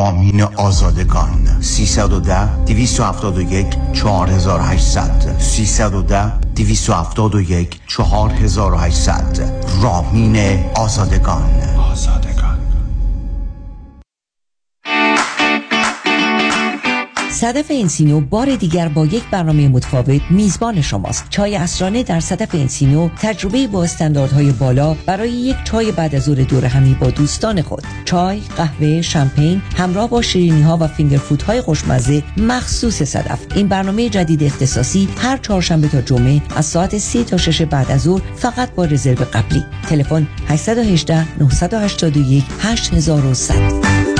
رامین آزادگان. 310 271 4800 310 271 4800 رامین آزادگان. آزادگان صدف انسینو بار دیگر با یک برنامه متفاوت میزبان شماست. چای اسرانه در صدف انسینو تجربه با استانداردهای بالا برای یک چای بعد از ظهر دور همی با دوستان خود. چای قهوه شمپین همراه با شیرینی ها و فینگر فود های خوشمزه مخصوص صدف. این برنامه جدید اختصاصی هر چهارشنبه تا جمعه از ساعت 3 تا 6 بعد از ظهر فقط با رزرو قبلی. تلفن 818 981 8100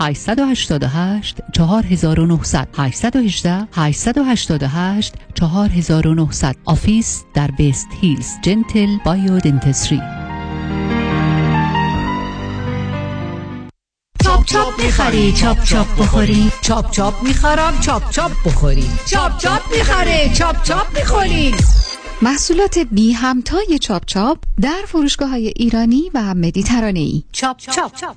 888 4900 818 888 4900 office در West Hills. Gentle Biodentistry چاپ چاپ می‌خری چاپ چاپ بخوری. چاپ چاپ می‌خرم چاپ چاپ بخوری. چاپ چاپ می‌خره چاپ چاپ می‌خوری محصولات بی همتای چاپ چاپ در فروشگاه های ایرانی و مدیترانه ای چاپ چاپ, چاپ.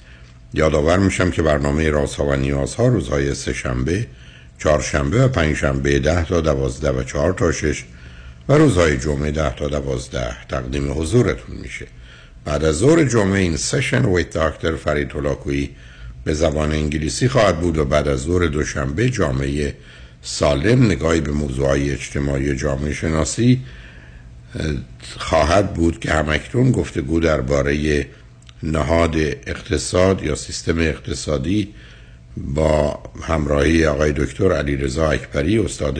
یادآور میشم که برنامه رازها و نیازها روزهای سه شنبه چهارشنبه و پنجشنبه ده تا دوازده و چهار تا شش و روزهای جمعه ده تا دوازده تقدیم حضورتون میشه. بعد از ظهر جمعه این سشن ویت داکتر فرید هلاکویی به زبان انگلیسی خواهد بود و بعد از ظهر دوشنبه جامعه سالم نگاهی به موضوعهای اجتماعی جامعه شناسی خواهد بود که همکتون گفتگو درباره نهاد اقتصاد یا سیستم اقتصادی با همراهی آقای دکتر علی رضا اکبری استاد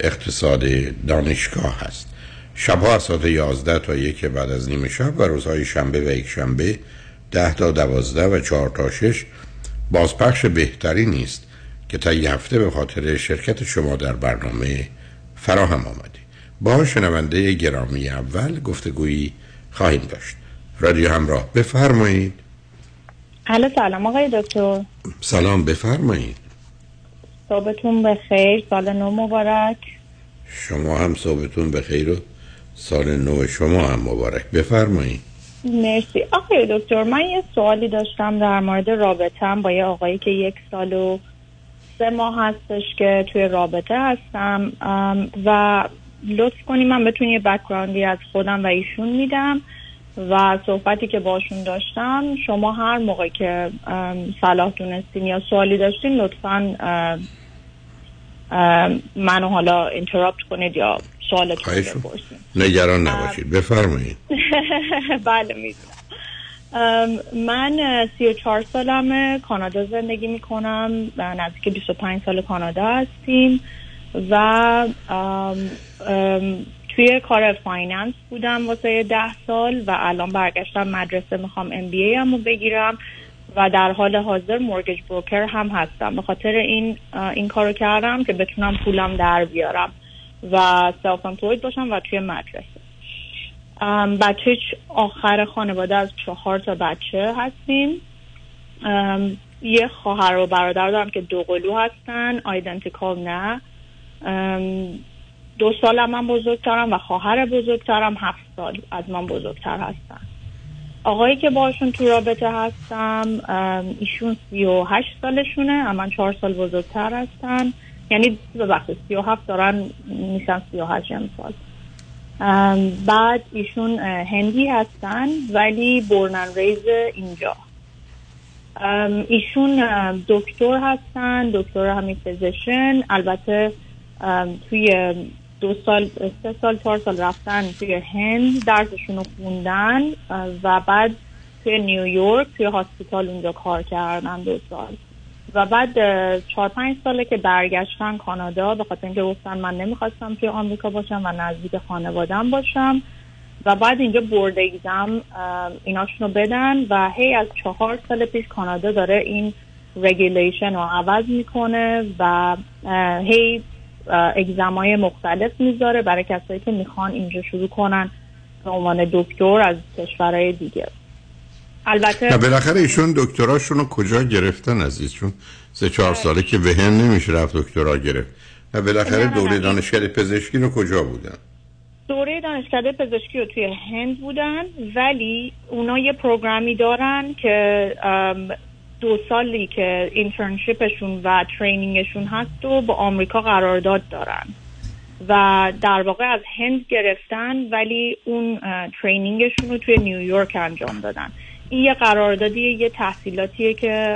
اقتصاد دانشگاه هست. شبها ساعت 11 تا یک بعد از نیمه شب و روزهای شنبه و یک شنبه 10 تا 12 و 4 تا 6 بازپخش بهتری نیست که تا یه هفته به خاطر شرکت شما در برنامه فراهم آمده. با شنونده گرامی اول گفتگویی خواهیم داشت. رادیو همراه. بفرمایید. الو سلام آقای دکتر. سلام بفرمایید. صبحتون بخیر سال نو مبارک. شما هم صبحتون بخیر و سال نو شما هم مبارک. بفرمایید. مرسی. آقای دکتر من یه سوالی داشتم در مورد رابطم با یه آقایی که یک سال و سه ماه هستش که توی رابطه هستم. و لطف کنی من بتون یه بکراندی از خودم و ایشون میدم. و صحبتی که باشون داشتم شما هر موقع که صلاح دونستین یا سوالی داشتین لطفا منو حالا اینتراپت کنید یا سوالتون بپرسیم نگران نباشید. بفرمایید. بله می‌دونم. من سی و چهار سالم کانادا زندگی می‌کنم. نزدیک 25 سال کانادا هستیم. و ام ام توی کار finance بودم واسه ده سال و الان برگشتم مدرسه می‌خوام MBA بگیرم و در حال حاضر mortgage broker هم هستم. به خاطر این این کارو کردم که بتونم پولم در بیارم و self-employed باشم و توی مدرسه. بچه آخر خانواده از چهار تا بچه هستیم. یه خواهر و برادر دارم که دو قلو هستن آیدنتیکال نه. دو سال من بزرگترم و خواهر بزرگترم. هفت سال از من بزرگتر هستن. آقایی که باشون تو رابطه هستم ایشون سی و هشت سالشونه من چهار سال بزرگتر هستن. یعنی ببخشید سی و هفت دارن میشن سی و هشت سال بعد ایشون هندی هستن ولی born and raised اینجا. ایشون دکتر هستن دکتر همین physician البته توی دو سال سه سال چهار سال رفتن توی هند درسشون رو خوندن و بعد توی نیویورک توی hospital اونجا کار کردن دو سال. و بعد چهار پنج ساله که برگشتن کانادا به خاطر اینکه گفتن من نمی‌خواستم توی آمریکا باشم و نزدیک خانوادم باشم. و بعد اینجا board exam ایناشونو بدن و هی از چهار سال پیش کانادا داره این regulation رو عوض می‌کنه و هی exam های مختلف می‌ذاره برای کسایی که می‌خوان اینجا شروع کنن به عنوان دکتر از کشورهای دیگه. البته بالاخره ایشون دکتراشون رو کجا گرفتن عزیز چون سه چهار ساله که به هند نمیشه رفت دکترا گرفت. و بالاخره دوره دانشکده پزشکی رو کجا بودن؟ دوره دانشکده پزشکی رو توی هند بودن ولی اونا یه پروگرامی دارن که دو سالی که اینترنشیپشون و ترینینگشون هست و با آمریکا قرارداد دارن و در واقع از هند گرفتن ولی اون ترینینگشون رو توی نیویورک انجام دادن. این یه قراردادیه یه تحصیلاتیه که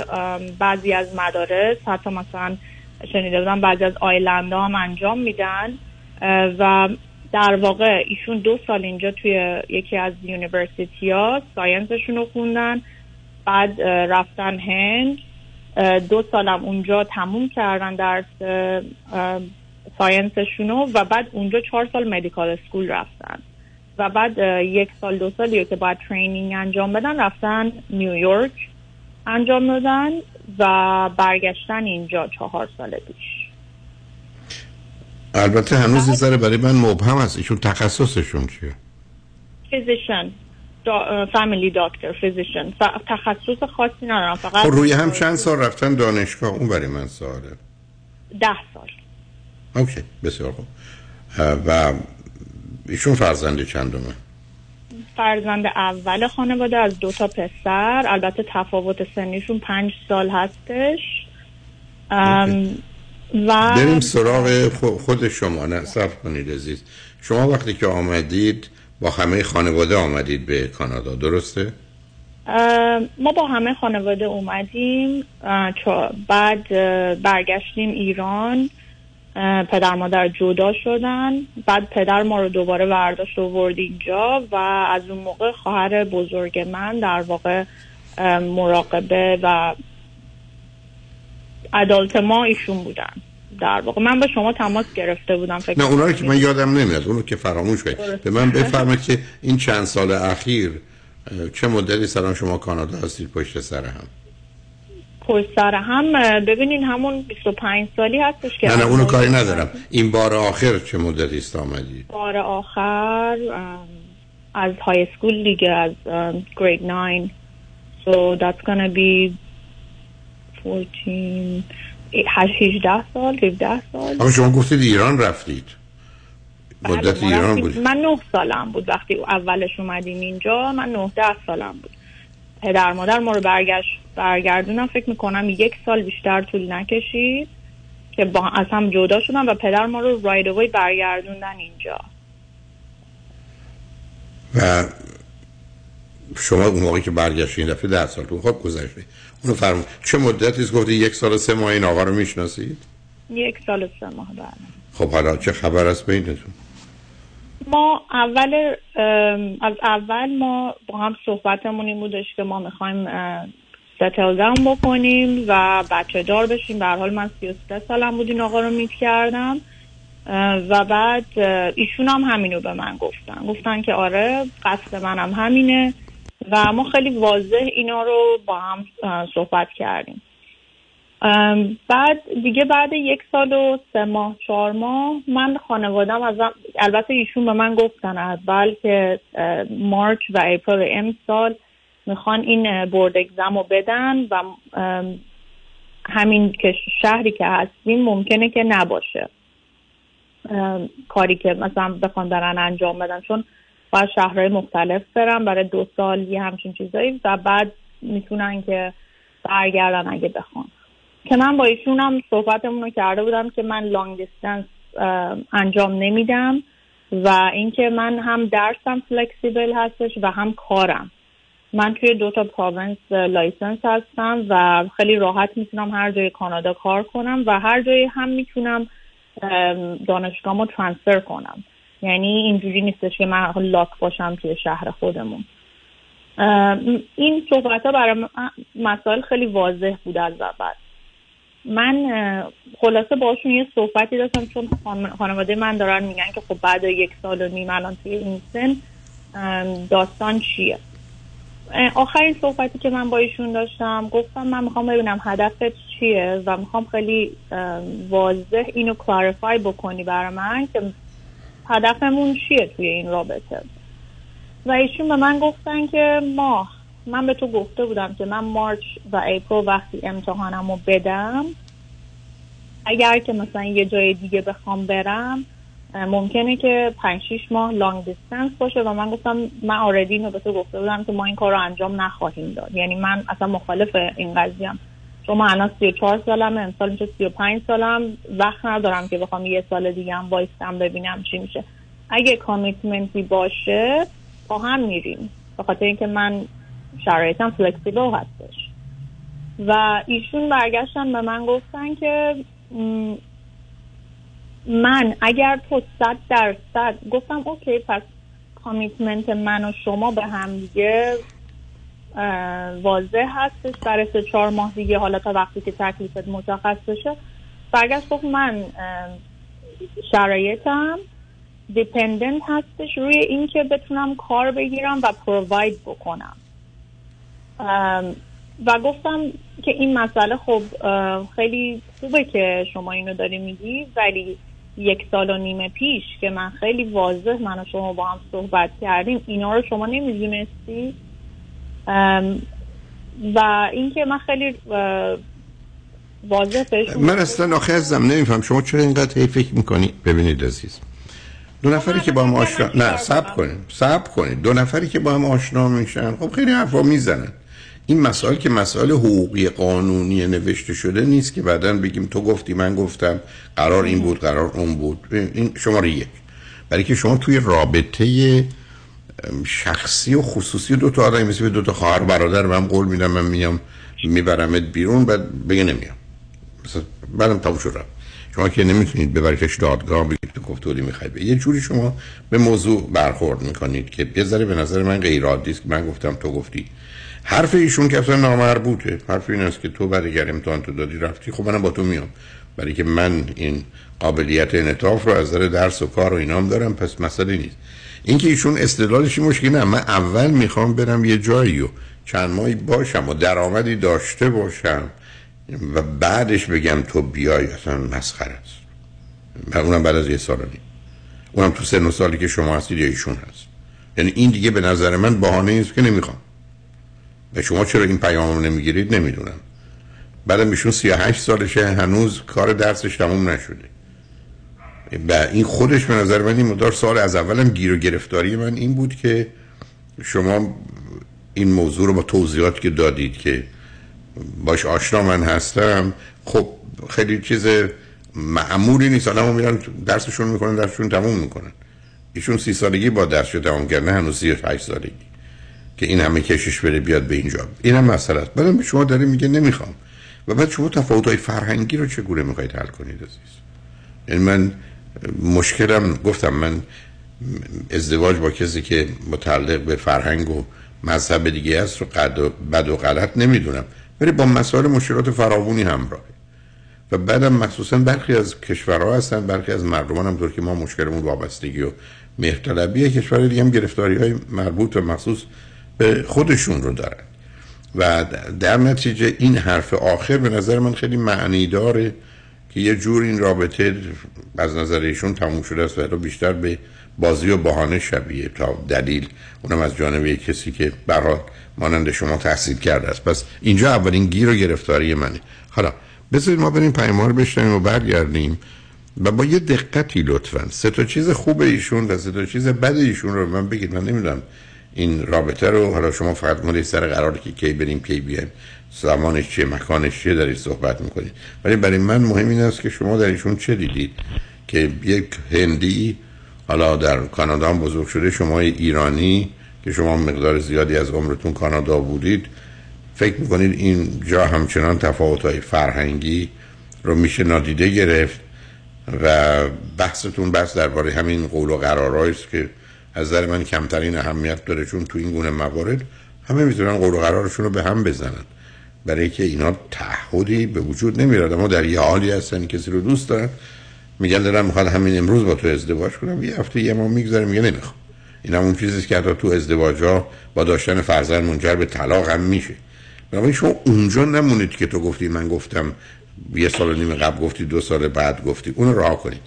بعضی از مدارس حتی مثلا شنیده بودم بعضی از island هم انجام میدن و در واقع ایشون دو سال اینجا توی یکی از university ها science شون رو خوندن. بعد رفتن هند دو سالم اونجا تموم کردن درس science شونو و بعد اونجا چهار سال medical school رفتن. و بعد یک سال دو سالی که باید training انجام بدن رفتن نیویورک انجام دادن و برگشتن اینجا چهار سال پیش. البته هنوز ذره برای من مبهم است ایشون تخصصشون چیه؟ physician family دکتر physician تخصص خاصی ندارم فقط خب روی هم چند سال رفتن دانشگاه؟ اون برای من سواله. ده سال. okay بسیار خوب. و ایشون فرزند چندمه؟ فرزند اول خانواده از دو تا پسر. البته تفاوت سنیشون پنج سال هستش. و بریم سراغ خود شما. نه کنید عزیز. شما وقتی که آمدید با همه خانواده آمدید به کانادا درسته؟ ما با همه خانواده اومدیم بعد برگشتیم ایران پدر مادر جدا شدن بعد پدر ما رو دوباره برداشت و ورد اینجا و از اون موقع خواهر بزرگ من در واقع مراقبه و ادالت ما ایشون بودن در واقع من با شما تماس گرفته بودم فکر نه اونا رو که من یادم نمیاد. اونو که فراموش کنید. به من بفرمایید که این چند سال اخیر چه مدتی سران شما کانادا هستید؟ پشت سر هم. پشت سر هم ببینین همون 25 سالی هستش که نه نه اونو کاری ندارم. این بار آخر چه مدتی است آمدید؟ بار آخر از های سکول دیگه از گرید 9 so that's gonna be 14 18 سال 17 سال. اما شما گفتید ایران رفتید. مدت بله، ایران بود من 9 سالم بود وقتی اولش اومدیم اینجا. من 9 10 سالم بود. پدر مادر ما رو برگشت برگردونم. فکر می‌کنم یک سال بیشتر طول نکشید که با از هم جدا شدن و پدر ما رو راید اوی برگردوندن اینجا. و شما اون موقعی که برگشتین دفعه ده سال تو خود گذشته اونو فرم چه مدتی است گفتی یک سال سه ماه این آقا رو می‌شناسید؟ یک سال سه ماه بعد خب حالا چه خبر است بینتون؟ ما اول از اول ما با هم صحبتمون این بودش که ما می‌خوایم ستل داون بکنیم و بچه دار بشیم. به حال من 33 سالم بود این آقا رو میت کردم. و بعد ایشون هم همینو به من گفتن. گفتن که آره قصد منم همینه. و ما خیلی واضح اینا رو با هم صحبت کردیم. بعد دیگه بعد یک سال و سه ماه چهار ماه من خانوادم از البته ایشون به من گفتن اول که مارچ و اپریل امسال می‌خوان این board exam رو بدن و همین که شهری که هستیم ممکنه که نباشه. کاری که مثلا بخوان دارن انجام بدن. چون باید شهرهای مختلف برن برای دو سال یه همچین چیزایی و بعد می‌تونن که برگردن اگه بخوان. که من با ایشون هم صحبتمون رو کرده بودم که من long distance انجام نمیدم و اینکه من هم درسم flexible هستش و هم کارم. من توی دو تا province license هستم و خیلی راحت می‌تونم هر جای کانادا کار کنم و هر جایی هم می‌تونم دانشگاهمو transfer کنم. یعنی اینجوری نیستش که من lock باشم توی شهر خودمون. این صحبت ها برای مسائل خیلی واضح بود از اول. من خلاصه باشون یه صحبتی داشتم چون خانواده من دارن میگن که خب بعد یک سال و نیم الان توی این سن داستان چیه؟ آخرین صحبتی که من با ایشون داشتم گفتم من می‌خوام ببینم هدفت چیه و می‌خوام خیلی واضح اینو کلاریفای بکنی برای من که هدفمون چیه توی این رابطه؟ و ایشون به من گفتن که ما من به تو گفته بودم که من مارچ و اپریل وقتی امتحانم رو بدم اگر که مثلا یه جای دیگه بخوام برم ممکنه که 5 6 ماه long distance باشه و من گفتم من already اینو به تو گفته بودم که ما این کار رو انجام نخواهیم داد. یعنی من اصلا مخالف این قضیه چون من الان 34 سالم امسال میشه 35 سالم. وقت ندارم که بخوام یه سال دیگه هم وایستم ببینم چی میشه. اگه commitment ی باشه با هم میریم. به خاطر اینکه من شرایطم flexible هستش. و ایشون برگشتن به من گفتن که من اگر تو صد درصد گفتم okay پس commitment من و شما به هم دیگه واضح هستش. برای سه چهار ماه دیگه حالا تا وقتی که تکلیفت مشخص بشه. برگشت گفت من شرایطم دیپندنت هستش روی اینکه بتونم کار بگیرم و پروواید بکنم. و گفتم که این مسئله خب خیلی خوبه که شما اینو داری میگی ولی یک سال و نیمه پیش که من خیلی واضح من و شما با هم صحبت کردیم اینا رو شما نمی‌دونستی؟ و اینکه من خیلی واضح من اصلا آخه ازم نمیفهم شما چرا اینقدر هی فکر می‌کنی؟ ببینید عزیز. دو نفری که با هم آشنا نه سب کنید سب کنید. دو نفری که با هم آشنا میشن خب خیلی حرفا می‌زنن. این مسائل که مسائل حقوقی قانونی نوشته شده نیست که بعدا بگیم تو گفتی من گفتم قرار این بود قرار اون بود. این شماره یک. برای که شما توی رابطه شخصی و خصوصی دو تا آدمی مثل دو تا خواهر برادر من قول میدم من میام میبرمت بیرون بعد بگه نمیام. مثلا بعدم تموم شد شما که نمی‌تونید ببریدش دادگاه بگید تو گفتوری می‌خواید یه جوری شما به موضوع برخورد می‌کنید که یه ذره به نظر من غیر عادی است که من گفتم تو گفتی. حرف ایشون که اصلا نامربوطه حرف این است که تو برای امتحان تو دادی رفتی. خب منم با تو میام. برای که من این قابلیت انعطاف رو از نظر درس و کار و اینام دارم پس مسئله نیست. اینکه ایشون استدلالش مشکلی نه. من اول می‌خوام برم یه جایی و چند ماهی باشم و درآمدی داشته باشم و بعدش بگم تو بیای. اصلا مسخره است. و اونم بعد از یه سال نیم. اونم تو سن و سالی که شما هستید یا ایشون هست. یعنی این دیگه به نظر من بهانه نیست که نمی‌خوام. و شما چرا این پیام نمی‌گیرید؟ نمی‌دونم. بعدم ایشون 38 سالشه. هنوز کار درسش تموم نشده. و این خودش به نظر من این مدار سال از اولم گیر و گرفتاری من این بود که شما این موضوع رو با توضیحات که دادید که باش آشنا من هستم خب خیلی چیز معمولی نیست. آدم میرن درسشون می‌کنن درسشون تموم می‌کنن. ایشون سی سالگی با درس تموم کردن هنوز سی هشت سالگی که این همه کشش بره بیاد به اینجا. این هم مسئله است. بعدم شما داره میگه نمی‌خوام. و بعد شما تفاوت های فرهنگی رو چگونه می‌خواید حل کنید عزیز؟ یعنی من مشکلم گفتم من ازدواج با کسی که متعلق به فرهنگ و مذهب دیگه است رو قد و بد و غلط نمی‌دونم. ولی با مسائل مشکلات فراوونی همراهه. و بعدم مخصوصا برخی از کشورها هستن برخی از مردمان هم که ما مشکلمون وابستگی و مهرطلبی کشور دیگه هم گرفتاری های مربوط و مخصوص به خودشون رو دارن. و در نتیجه این حرف آخر به نظر من خیلی معنی داره که یه جور این رابطه از نظر ایشون تموم شده است و بیشتر به بازی و بهانه شبیه تا دلیل. اونم از جانب کسی که برای مانند شما تحصیل کرده است. پس اینجا اولین گیر و گرفتاری منه. حالا بذارید ما بریم پیمار بشنیم و برگردیم و با یه دقتی لطفا. سه تا چیز خوب ایشون و سه تا چیز بد ایشون رو من بگید. من نمی‌دونم این رابطه رو. حالا شما فقط مورد سر قرار که کی بریم کی بیایم. زمانش چیه مکانش چیه دارید صحبت می‌کنید. ولی برای من مهم این است که شما در ایشون چه دیدید؟ که یک هندی حالا در کانادا هم بزرگ شده شما ایرانی که شما مقدار زیادی از عمرتون کانادا بودید فکر می‌کنید این جا همچنان تفاوت های فرهنگی رو میشه نادیده گرفت و بحثتون بحث درباره همین قول و قرارهایی است که از نظر من کمترین اهمیت داره چون تو این گونه موارد همه می‌تونن قول و قرارشون رو به هم بزنن. برای که اینا تعهدی به وجود نمیاد اما در یه حالی هستن کسی رو دوست دارن. میگن دارم می‌خواد همین امروز با تو ازدواج کنم. یه هفته یه ما می‌گذاره میگه نمی‌خوام. این همون چیزی که حتی تو ازدواج ها با داشتن فرزند منجر به طلاق هم میشه. بنابراین شما اونجا نمونید که تو گفتی من گفتم یه سال نیم قبل گفتی دو سال بعد گفتی. اونو راه کنید.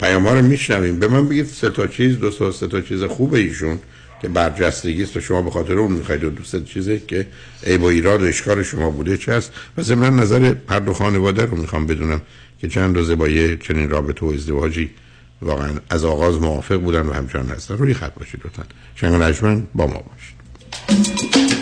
پیام رو میشنویم. به من بگید سه تا چیز دو سه تا چیز خوبه ایشون. که برجستگی است و شما به خاطر اون می‌خواید و دوست چیزه که ای با ایراد و اشکال شما بوده چه است؟ و ضمن نظر هر دو خانواده رو می‌خوام بدونم که چند روزه با یه چنین رابطه و ازدواجی واقعا از آغاز موافق بودن و همچنان هستن. روی خط باشید لطفا. شنگ با ما باشید.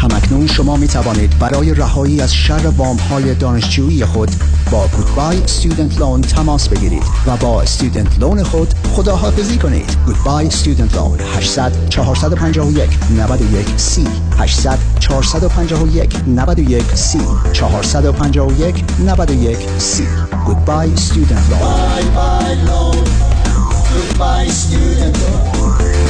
همکنون شما می توانید برای رهایی از شر وام های دانشجویی خود با گودبای استودنت لون تماس بگیرید و با استودنت لون خود خداحافظی کنید. گودبای استودنت لون 800 451 91 سی 800 451 91 سی 451 91 سی گودبای استودنت لون Goodbye student loan.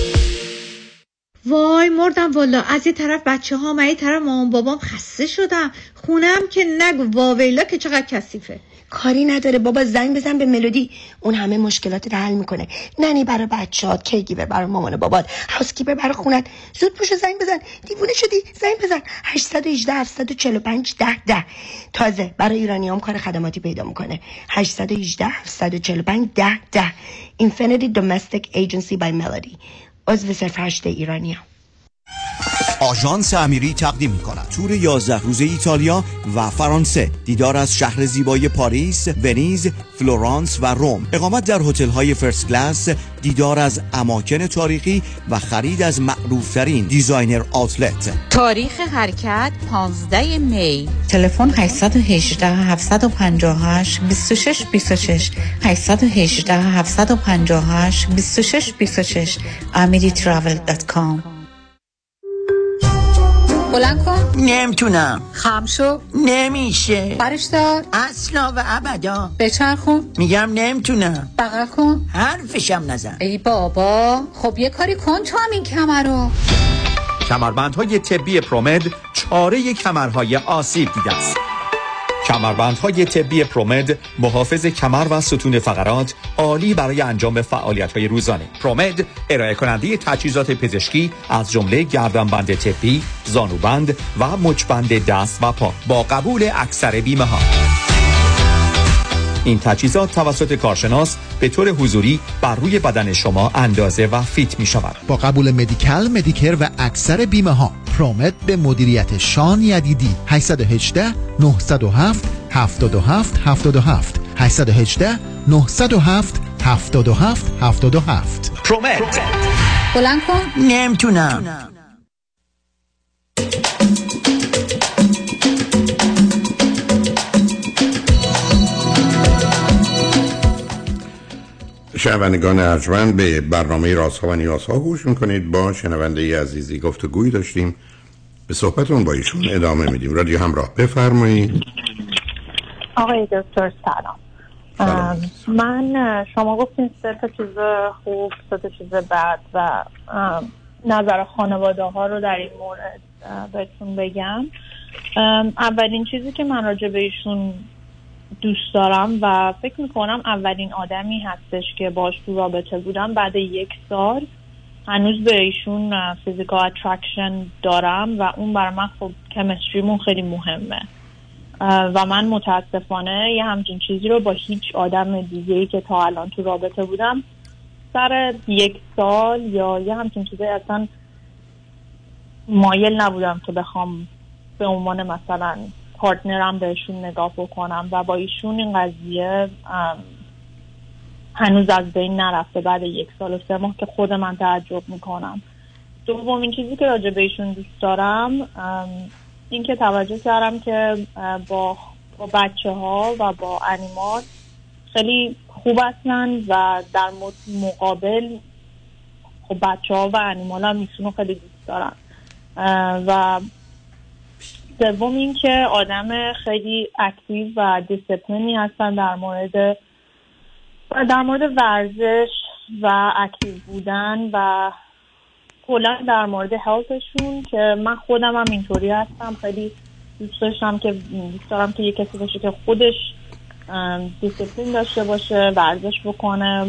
وای مردم والا از یه طرف بچه ها من یه طرف مامان بابام خسته شدم خونم که نگو واویلا که چقدر کثیفه. کاری نداره بابا زنگ بزن به ملودی. اون همه مشکلات رو حل می‌کنه. ننی برای بچهات کیگیور برای مامان بابات. هاوسکیپر برای خونت. زود پوشو زنگ بزن. دیوونه شدی؟ زنگ بزن. 818 745 ده ده. تازه برای ایرانی هم کار خدماتی پیدا می‌کنه. 818 745 ده ده. Infinity Domestic Agency by Melody. عضو صرف ایرانی هم. آژانس امیری تقدیم می کند تور 11 روزه ایتالیا و فرانسه دیدار از شهر زیبای پاریس، ونیز، فلورانس و روم. اقامت در هتل های first class دیدار از اماکن تاریخی و خرید از معروفترین designer outlet. تاریخ حرکت 15 می. تلفن 818 758 26 26 818 758 26 26 amiritravel.com بلند کن. نمی‌تونم. خم شو. نمیشه. برش دار. اصلا و ابدا. بچرخون. میگم نمی‌تونم. بغل کن. حرفشم نزن. ای بابا. خب یه کاری کن تو همین کمر رو. کمربندهای طبی پرومد چاره کمرهای آسیب دیده است. کمربندهای طبی پرومد محافظ کمر و ستون فقرات عالی برای انجام فعالیت های روزانه. پرومد ارائه کننده تجهیزات پزشکی از جمله گردنبند طبی زانوبند و مچبند دست و پا. با قبول اکثر بیمه ها این تجهیزات توسط کارشناس به طور حضوری بر روی بدن شما اندازه و فیت می شود با قبول مدیکل، مدیکر و اکثر بیمه ها پرومت به مدیریت شان یدیدی. 818 907 77 77 818 907 77 77 پرومت. بلند کن. نمی‌تونم. شنوندگان ارجمند به برنامه رازها و نیازها گوش می‌کنید. با شنونده عزیزی گفتگویی داشتیم. به صحبتون با ایشون ادامه میدیم. رادیو همراه بفرمایید. آقای دکتر سلام. من شما گفتین سه تا چیز خوب سه تا چیز بد و نظر خانواده ها رو در این مورد بهتون بگم. اولین چیزی که من راجع به ایشون دوست دارم و فکر می‌کنم اولین آدمی هستش که باش تو رابطه بودم بعد یک سال هنوز به ایشون physical attraction دارم و اون بر من خب chemistry مون خیلی مهمه. و من متاسفانه یه همچین چیزی رو با هیچ آدم دیگه ای که تا الان تو رابطه بودم سر یک سال یا یه همچین چیزی اصلا مایل نبودم که بخوام به عنوان مثلا پارتنرم بهشون نگاه بکنم و با ایشون این قضیه هنوز از بین نرفته بعد یک سال و سه ماه که خود من تعجب می‌کنم. دومین چیزی که راجع به ایشون دوست دارم این که توجه کردم که با, با بچه ها و با انیمال خیلی خوب هستن و در مقابل خب بچه ها و انیمال هم خیلی دوست دارن. و سوم این که آدم خیلی active و دیسپلینی هستن در مورد در مورد ورزش و active بودن و کلا در مورد health شون که من خودم هم اینطوری هستم. خیلی دوست داشتم که دوست دارم که یه کسی باشه که خودش دیسپلین داشته باشه ورزش بکنه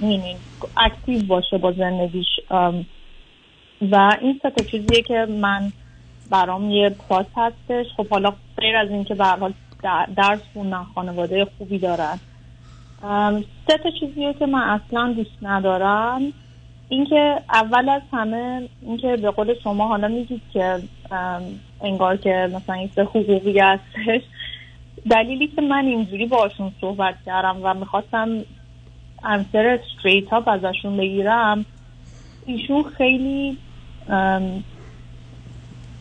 یعنی active باشه با زندگیش. و این سه چیزیه که من برام یه پاس هستش. خب حالا غیر از اینکه به حال درس خوندن خانواده خوبی دارن. سه تا چیزیه که من اصلا دوست ندارم اینکه اول از همه اینکه به قول شما حالا میگید که انگار که مثلا این حقوقی هستش. دلیلی که من اینجوری باشون صحبت کردم و می‌خواستم انسر استریت اپ ازشون بگیرم ایشون خیلی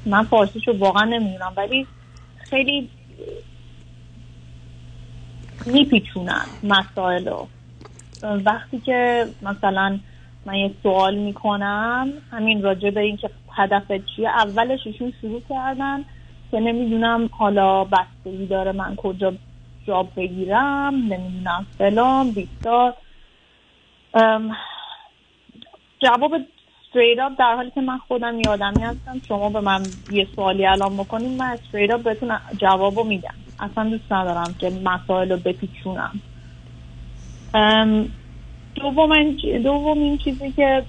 من فارسیشو واقعا نمی‌دونم ولی خیلی میپیچونن مسائل رو وقتی که مثلا من یه سوال می‌کنم همین راجع به این که هدف چیه اولش ایشون شروع کردن که نمی‌دونم حالا بستگی داره من کجا جاب بگیرم نمی‌دونم فلان بیستا جواب استریت اپ در حالی که من خودم یادمی هستم شما به من یه سوالی الان بکنیم من استریت اپ بهتون جوابو میدم. اصلا دوست ندارم که مسائل رو بپیچونم. دوم دوم این چیزی که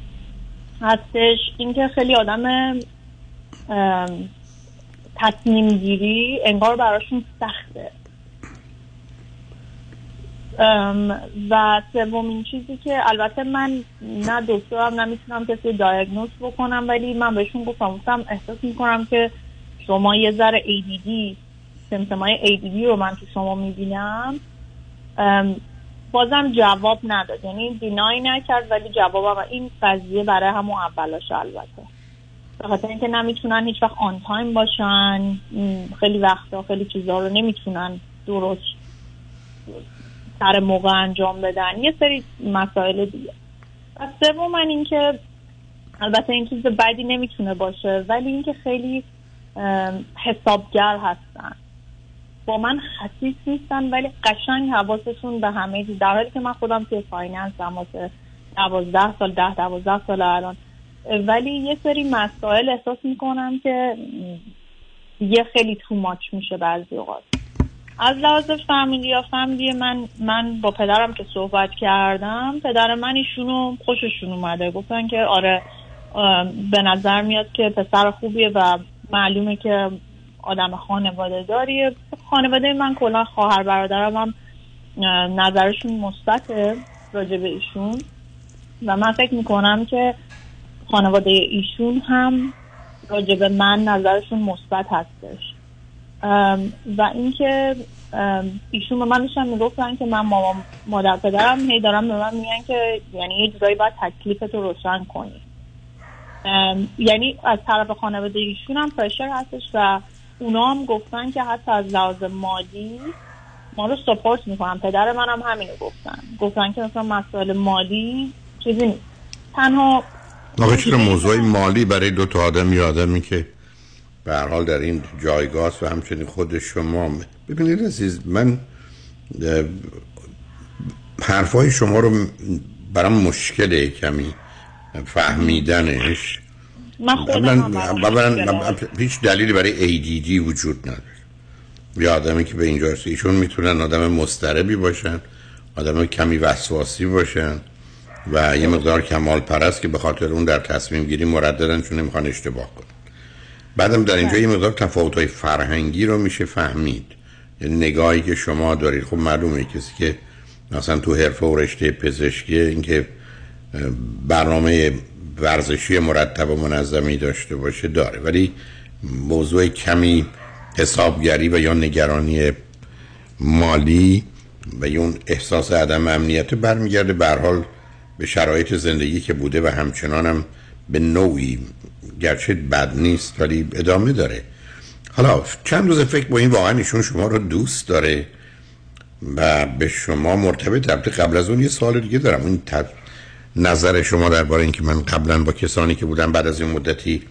هستش اینکه خیلی آدم تصمیم گیری انگار براشون سخته. و سومین چیزی که البته من نه دکترم نمی‌تونم کسی دایگنوز بکنم ولی من بهشون گفتم گفتم احساس می‌کنم که شما یه ذره ADD سمتمای ADD رو من تو شما می‌بینم. بازم جواب نداد. یعنی دینای نکرد ولی جوابم این قضیه برای همون اولاش البته. به خاطر اینکه نمی‌تونن هیچ وقت on time باشن. خیلی وقتا خیلی چیزا رو نمی‌تونن درست سر موقع انجام بدن. یه سری مسائل دیگه. و سوم اینکه البته این چیز بدی نمی‌تونه باشه ولی اینکه خیلی حسابگر هستن. با من خسیس نیستن ولی قشنگ حواسشون به همه چیز. در حالی که من خودم توی finance هم واسه دوازده سال ده دوازده سال الان. ولی یه سری مسائل احساس می‌کنم که یه خیلی تو ماچ میشه بعضی اوقات. از لحاظ فامیلی یا فامیلی من من با پدرم که صحبت کردم پدر من ایشونو خوششون اومده. گفتن که آره به نظر میاد که پسر خوبیه و معلومه که آدم خانواده داریه. خانواده من کلا خواهر برادرم هم نظرشون مثبته راجع به ایشون. و من فکر می‌کنم که خانواده ایشون هم راجع به من نظرشون مثبت هستش. و اینکه ایشون به من داشتن می‌گفتن که من مامان مادر پدرم هی دارم به من میگن که یعنی یه جورایی باید تکلیفتو روشن کنی. یعنی از طرف خانواده ایشون هم پرشر هستش و اونا هم گفتن که حتی از لحاظ مالی ما رو سپورت می‌کنن. پدر من هم همینو گفتن. گفتن که مثلا مسائل مالی چیزی نیست. تنها آقا چرا مالی برای دو تا آدم یا آدمی که به هر حال در این جایگاه و همچنین خود شما ببینید عزیز من حرفای شما رو برام مشکله کمی فهمیدنش. من خودم. هیچ دلیلی برای ADD وجود نداره. یا آدمی که به اینجا رسید ایشون می‌تونن آدم مستربی باشن آدم کمی وسواسی باشن و یه مقدار کمال پرست که به خاطر اون در تصمیم گیری مرددن چون نمی‌خوان اشتباه کنن. بعدم در اینجا یه مقدار تفاوت های فرهنگی رو میشه فهمید. یعنی نگاهی که شما دارید. خب معلومه کسی که مثلا تو حرفه و رشته پزشکی اینکه برنامه ورزشی مرتب و منظمی داشته باشه داره. ولی موضوع کمی حسابگری و یا نگرانی مالی و یا اون احساس عدم امنیت برمیگرده. به حال به شرایط زندگی که بوده و همچنان هم به نوعی گرچه بد نیست ولی ادامه داره. حالا چند روز فکر با این واقعا ایشون شما رو دوست داره و به شما مرتبط البته قبل از اون یه سوال دیگه دارم. اون ت- نظر شما درباره اینکه من قبلا با کسانی که بودن بعد از این مدتی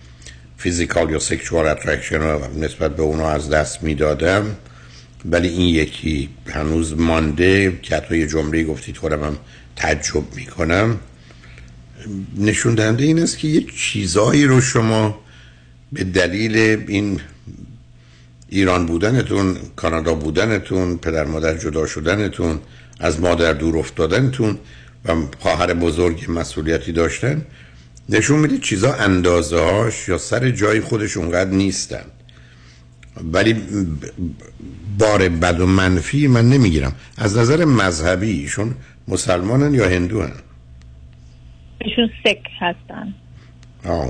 physical یا sexual attraction رو نسبت به اونا از دست می‌دادم ولی این یکی هنوز مانده. که حتی یه جمله گفتید خودم هم تعجب می‌کنم. نشون دهنده این است که یه چیزایی رو شما به دلیل این ایران بودنتون کانادا بودنتون پدر مادر جدا شدنتون از مادر دور افتادنتون و خواهر بزرگ مسئولیتی داشتن نشون میده چیزا اندازه هاش یا سر جای خودش اونقدر نیستن ولی بار بد و منفی من نمی‌گیرم از نظر مذهبی ایشون مسلمانن یا هندو هن؟ ایشون سک هستن. آه.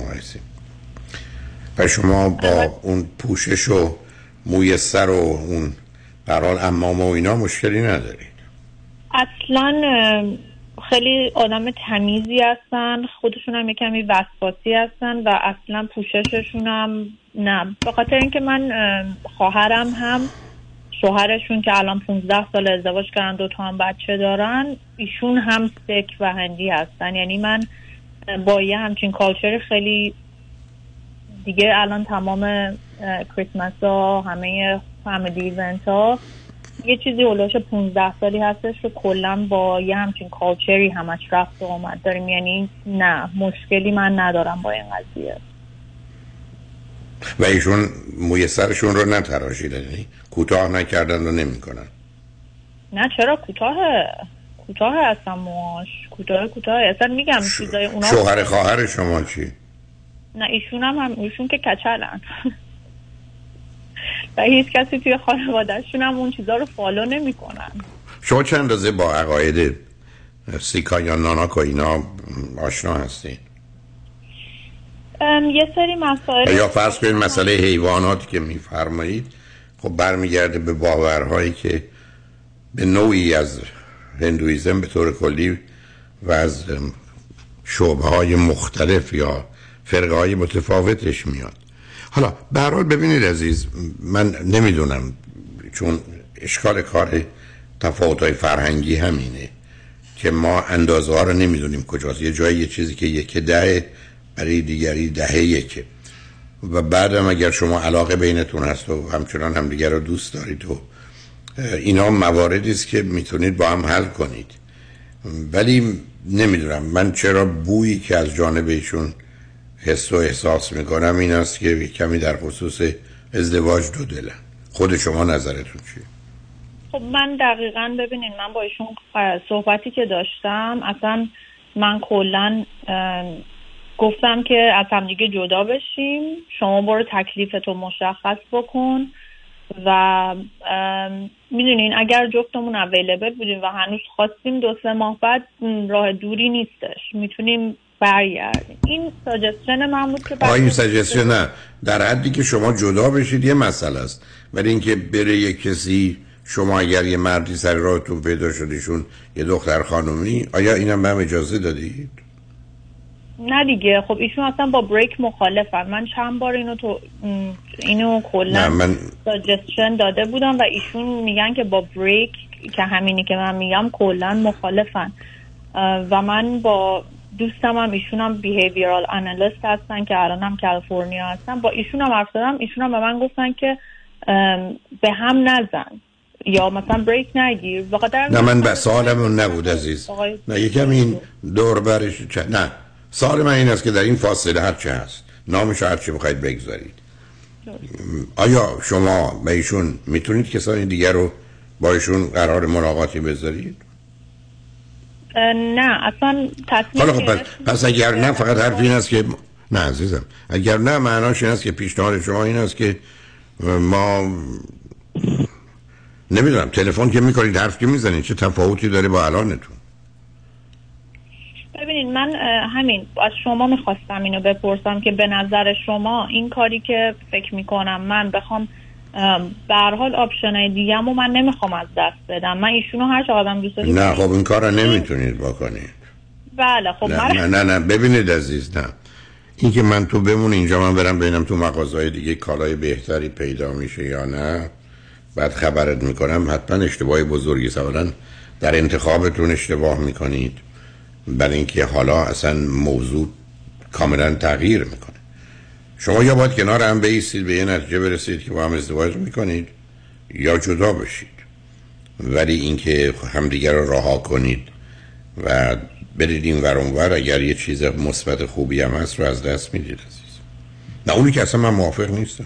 و شما با اون پوشش و موی سر و اون برحال امام و اینا مشکلی ندارید. اصلا خیلی آدم تمیزی هستن خودشون هم کمی وسواسی هستن و اصلا پوشششون هم نه. به خاطر اینکه من اه، خواهرم هم شوهرشون که الان 15 سال ازدواج کردن دو تا هم بچه دارن ایشون هم سک و هندی هستن. یعنی من با یه همچین کالچر خیلی دیگه الان تمام کریسمس ها همه فامیلی ایونت ها یه چیزی هلوش 15 سالی هستش که کلا با یه همچین کالچری همش رفت و آمد. داریم یعنی نه مشکلی من ندارم با این قضیه. و ایشون موی سرشون رو نتراشیدن یعنی کوتاه نکردن و نمی‌کنن. نه چرا کوتاهه کوتاه هستم موهاش. کوتاه کوتاه. اصلا میگم چیزای اونا شوهر خواهر شما چی؟ نه ایشون هم, هم ایشون که کچلن. و هیچ کسی توی خانوادهشون هم اون چیزا رو فالو نمی‌کنن. شما چند اندازه با عقاید سیکا یا ناناک و اینا آشنا هستین یه سری مسائل یا فرض کنید مسئله حیوانات که میفرمایید خب برمیگرده به باورهایی که به نوعی از هندویزم به طور کلی و از شعبه های مختلف یا فرقه های متفاوتش میاد. حالا به حال ببینید عزیز من نمی‌دونم چون اشکال کار تفاوت های فرهنگی همینه که ما اندازه ها رو نمی‌دونیم کجاست. یه جایی یه چیزی که یک ده برای دیگری دهه یکه. و بعدم اگر شما علاقه بینتون هست و همچنان همدیگر رو دوست دارید و اینا مواردی است که می‌تونید با هم حل کنید. ولی نمی‌دونم من چرا بویی که از جانب ایشون حس و احساس می‌کنم این است که کمی در خصوص ازدواج دو دلن خود شما نظرتون چیه؟ خب من دقیقا ببینین من با ایشون صحبتی که داشتم اصلا من کلا گفتم که از همدیگه جدا بشیم. شما برو تکلیفتو مشخص بکن و می‌دونین اگر جفتمون اویلیبل بودیم و هنوز خواستیم دو سه ماه بعد راه دوری نیستش. می‌تونیم برگردیم. این ساجستشن من بود که این سجسته نه. در حدی که شما جدا بشید یه مسئله است. ولی اینکه بره یه کسی شما اگر یه مردی سر راهتون پیدا شدیشون یه دختر خانومی آیا اینم به هم اجازه دادید؟ نه دیگه. خب ایشون اصلا با بریک مخالفن. من چند بار اینو تو اینو کلا من ساجستشن داده بودم و ایشون میگن که با بریک که همینی که من میگم کلا مخالفن. و من با دوستم هم ایشون هم بیهیویرال انالیست هستن که الان هم کالیفرنیا هستن. با ایشون هم حرف زدم. ایشون هم به من گفتن که به هم نزن. یا مثلا بریک نگیر. نه من به سوالم اون نبود عزیز. نه یکم این دور برش چه- نه. سوال من این است که در این فاصله هر چه هست نامش هر چی بخواید بگذارید. آیا شما به ایشون می‌تونید کسانی دیگر رو با ایشون قرار ملاقاتی بذارید؟ نه اصلا تصمیم خب پس, پس اگر نه فقط حرف این است که نه عزیزم اگر نه معناش این است که پیشنهاد شما این است که ما نمی‌دونم تلفن که می‌کنید حرف که می‌زنید چه تفاوتی داره با الانتون؟ ببینید من همین از شما می‌خواستم اینو بپرسم که به نظر شما این کاری که فکر می‌کنم من بخوام ام، به حال آپشنای دیگم و من نمی‌خوام از دست بدم. من ایشونو هر چقدرم دوست دارم نه خب این کار رو نمی‌تونید بکنید. بله خب نه نه نه نه ببینید عزیز نه. این که من تو بمون اینجا من برم ببینم تو مغازهای دیگه کالای بهتری پیدا میشه یا نه. بعد خبرت می‌کنم حتما اشتباه بزرگی است. اولا در انتخابتون اشتباه می‌کنید. برای اینکه حالا اصلا موضوع کاملا تغییر می‌کنه. شما یا باید کنار هم بیستید به یه نتیجه برسید که با هم ازدواج می‌کنید یا جدا بشید. ولی اینکه همدیگر رو رها کنید و برید این ور ور اگر یه چیز مثبت خوبی هم هست رو از دست می‌دید عزیز نه اونی که اصلا من موافق نیستم.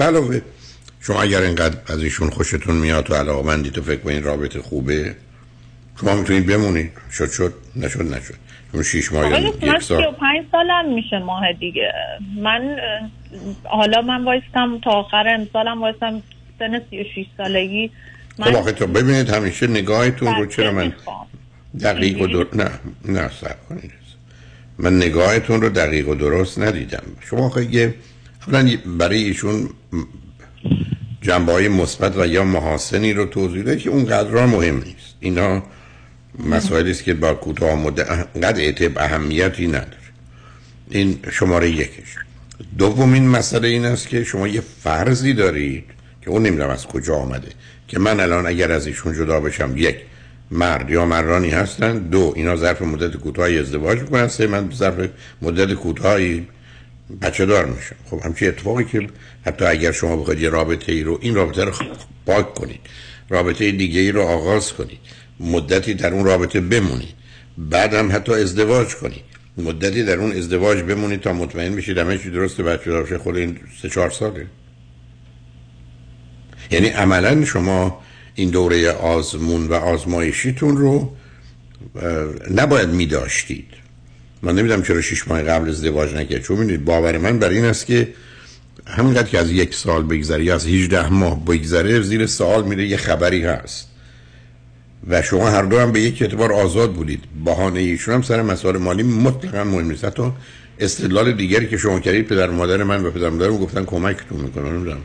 علاوه شما اگر اینقدر از ایشون خوشتون میاد و علاقمندی تو فکر کنید رابطه خوبه؟ شما می‌تونید بمونید. شد شد نشد نشد. شما شیش ماه یا من یک سال. 35 سالم میشه ماه دیگه. من حالا من وایستم تا آخر امسالم وایستم. سن 36 سالگی. خب آخه تو ببینید همیشه نگاهتون رو چرا من دقیق و در... نه نه سب کنید. من نگاهتون رو دقیق و درست ندیدم. شما آخه یه اولا برای ایشون جنبه های مثبت و یا محاسنی رو توضیح دهید که اونقدر مهم نیست. اینا مسائلی است که با کوتاه مدت قد اعتب اهمیتی نداره. این شماره یکش. دومین مسئله این است که شما یه فرضی دارید که اون نمی‌دونم از کجا آمده که من الان اگر از ایشون جدا بشم یک مرد یا مردانی هستن دو اینا ظرف مدت کوتاهی ازدواج می‌کنن سه من ظرف مدت کوتاهی بچه دار میشم. خب همچین اتفاقی که حتی اگر شما بخواید یه رابطه ای رو این رابطه رو پاک کنید رابطه دیگه ای رو آغاز کنید. مدتی در اون رابطه بمونید بعدم حتی ازدواج کنید مدتی در اون ازدواج بمونید تا مطمئن بشید همه چی درسته بچه دار بشه خود این سه چهار ساله. یعنی عملا شما این دوره آزمون و آزمایشیتون رو نباید می داشتید من نمی‌دونم چرا شش ماه قبل ازدواج نکرد. چون می‌دونید باور من بر این است که همینقدر که از یک سال بگذره یا از 18 ماه بگذره زیر سوال میره یه خبری هست. و شما هر دو هم به یک اعتبار آزاد بودید. بهانه ایشون هم سر مسائل مالی مطلقا مهم نیست. حتی استدلال دیگری که شما کردید پدر مادر من و پدر مادرم گفتن کمکتون می‌کنن نمی‌دونم.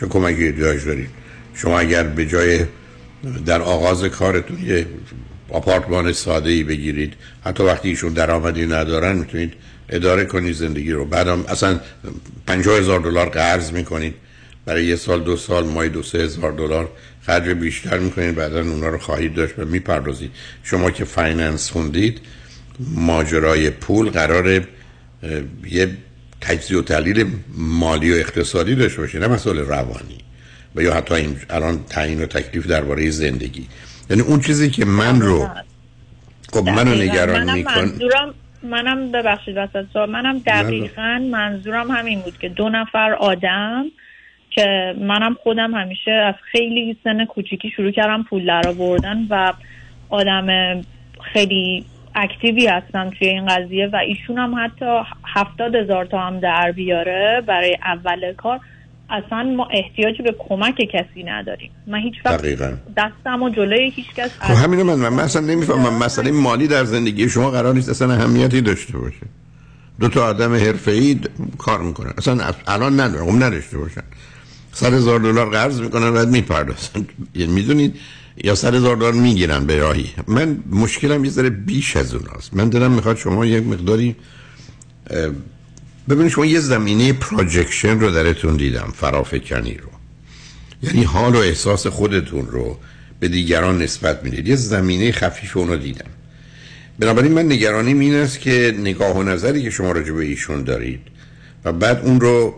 چون کمکی احتیاج دارید. شما اگر به جای در آغاز کارتون یه آپارتمان ساده ای بگیرید حتی وقتی ایشون درآمدی ندارن می‌تونید اداره کنید زندگی رو. بعدم اصلا 50 هزار دلار قرض می‌کنید. برای یه سال دو سال ماهی دو سه هزار دلار. خرج بیشتر می‌کنید بعدا اونا رو خواهید داشت و می‌پردازید. شما که finance خوندید ماجرای پول قرار یه تجزیه و تحلیل مالی و اقتصادی داشته باشه نه مسئله روانی. و یا حتی این الان تعیین و تکلیف درباره زندگی. یعنی اون چیزی که من رو خب منو نگران میکن منم ببخشید وسط منم دقیقا منظورم همین بود که دو نفر آدم که منم خودم همیشه از خیلی سن کوچیکی شروع کردم پول در آوردن و آدم خیلی اکتیوی هستم توی این قضیه و ایشون هم حتی هفتاد هزار تا هم در بیاره برای اول کار. اصلا ما احتیاج به کمک کسی نداریم. من هیچ وقت دستم و جلوی هیچ کس خب همینو من من اصلا نمی‌فهمم. مسئله مالی در زندگی شما قرار نیست اصلا اهمیتی داشته باشه. دو تا آدم حرفه‌ای کار می‌کنن. اصلا الان ندارم نداشته باشن. صد هزار دلار قرض می‌کنن بعد می‌پردازن. یعنی می‌دونید؟ یا صد هزار دلار می‌گیرن به راهی. من مشکلم یه ذره بیش از اوناست. من دلم می‌خواد شما یک مقداری ببینید شما یه زمینه پروجکشن رو درتون دیدم فرافکنی رو. یعنی حال و احساس خودتون رو به دیگران نسبت می‌دید. یه زمینه خفیف اونو دیدم. بنابراین من نگرانیم این است که نگاه و نظری که شما راجع به ایشون دارید و بعد اون رو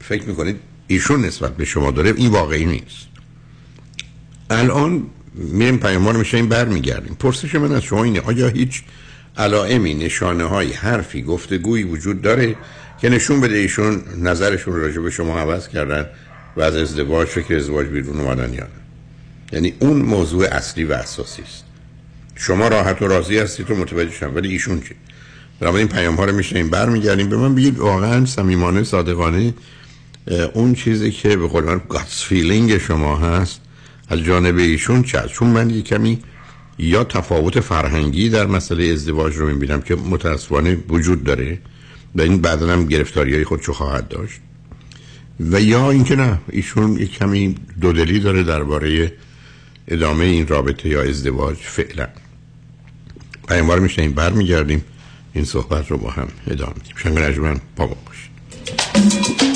فکر می‌کنید ایشون نسبت به شما داره این واقعی نیست. الان میریم پیامان میشه این برمیگردیم. پرسش من از شما اینه آیا هیچ علائمی نشانه های حرفی گفتگویی وجود داره که نشون بده ایشون نظرشون راجع به شما عوض کردن و از ازدواج فکر ازدواج بیرون اومدن یا نه؟ یعنی اون موضوع اصلی و اساسی است. شما راحت و راضی هستید و متوجه شدم ولی ایشون چی؟ بنابراین پیام ها رو می‌شنویم برمیگردیم. به من بگید واقعا صمیمانه صادقانه اون چیزی که به قول من guts feeling شما هست از جانب ایشون چه چون من یه کمی یا تفاوت فرهنگی در مسئله ازدواج رو می‌بینم که متاسفانه وجود داره و این بعدا هم گرفتاری های خودشو خواهد داشت. و یا اینکه نه ایشون یک کمی دودلی داره درباره ادامه این رابطه یا ازدواج فعلا. پیاموار میشه این بر میگردیم این صحبت رو با هم ادامه میدیم شنگ نجمن با ما باشید.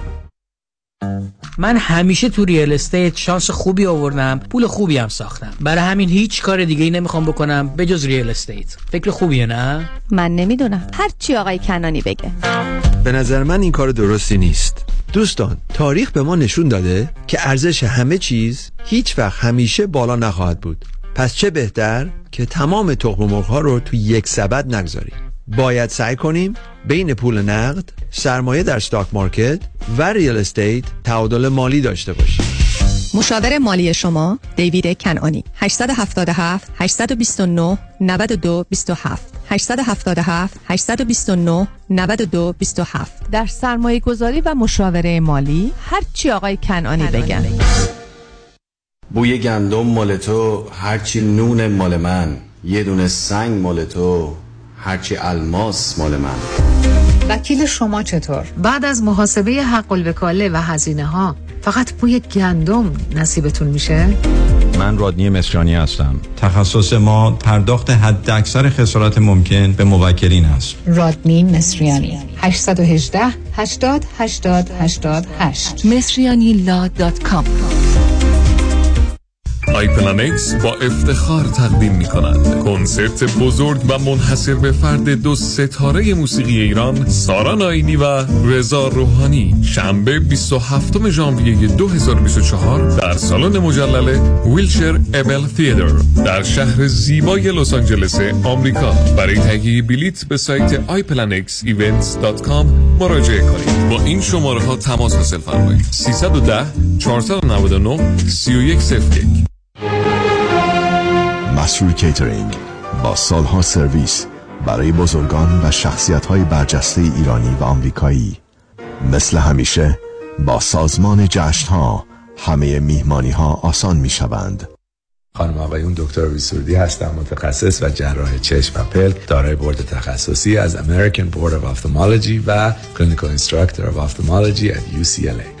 من همیشه تو real estate شانس خوبی آوردم پول خوبی هم ساختم. برای همین هیچ کار دیگه ای نمی‌خوام بکنم به جز real estate فکر خوبیه نه؟ من نمی‌دونم. هر چی آقای کنانی بگه. به نظر من این کار درستی نیست. دوستان تاریخ به ما نشون داده که ارزش همه چیز هیچ وقت همیشه بالا نخواهد بود. پس چه بهتر که تمام تخم مرغ ها رو تو یک سبد نگذاریم. باید سعی کنیم بین پول نقد سرمایه در stock market و real estate تعادل مالی داشته باشیم مشاور مالی شما دیوید کنانی 877 829 92 27 877 829 92 27 در سرمایه گذاری و مشاوره مالی هر چی آقای کنانی بگن. بوی گندم مال تو هرچی نون مال من. یه دونه سنگ مال تو هرچی الماس مال من. وکیل شما چطور؟ بعد از محاسبه حق الوکاله و هزینه ها فقط بوی گندم نصیبتون میشه؟ من رادنی مصریانی هستم. تخصص ما پرداخت حد اکثر خسارت ممکن به موکلین است. رادنی مصریانی. 818 80 80 88 مصریانی لا دات کام. iPlanex با افتخار تقدیم می کند کنسرت بزرگ و منحصر به فرد دو ستاره موسیقی ایران سارا نائینی و رضا روحانی. شنبه 27 ژانویه 2024 در سالن مجلل Wilshire Ebell Theatre در شهر زیبای لس آنجلس آمریکا. برای تهیه بلیت به سایت iPlanexEvents.com مراجعه کنید. با این شماره ها تماس حاصل فرمایید. 310 499 3101 مسرور کیترینگ با سالها سرویس برای بزرگان و شخصیت های برجسته ایرانی و آمریکایی. مثل همیشه با سازمان جشن ها همه میهمانی ها آسان می شوند خانم آقایون دکتر ویسوردی هستم متخصص و جراح چشم و پلک دارای بورد تخصصی از American Board of Ophthalmology و Clinical Instructor of Ophthalmology at UCLA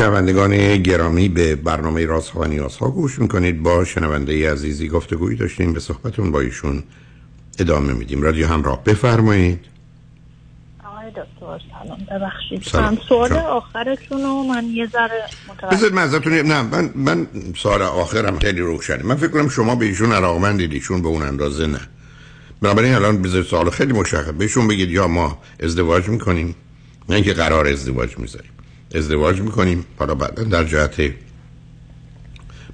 شنوندگان گرامی به برنامه راست و نیاز ها گوش می‌کنید. با شنونده عزیزی گفتگویی داشتیم. به صحبتون با ایشون ادامه میدیم. رادیو همراه بفرمایید. آقای دکتر سلام. ببخشید. سلام. سوال آخرتون رو من یه ذره بذارید من ازتون نه من من سوال آخرم خیلی روشنه. من فکر کنم شما به ایشون علاقمندید. ایشون به اون اندازه نه. بنابراین الان بذارید سوال خیلی مشخص بهشون بگید یا ما ازدواج می‌کنیم نه اینکه قرار ازدواج می‌ذاریم. ازدواج می‌کنیم. حالا بعدا در جهت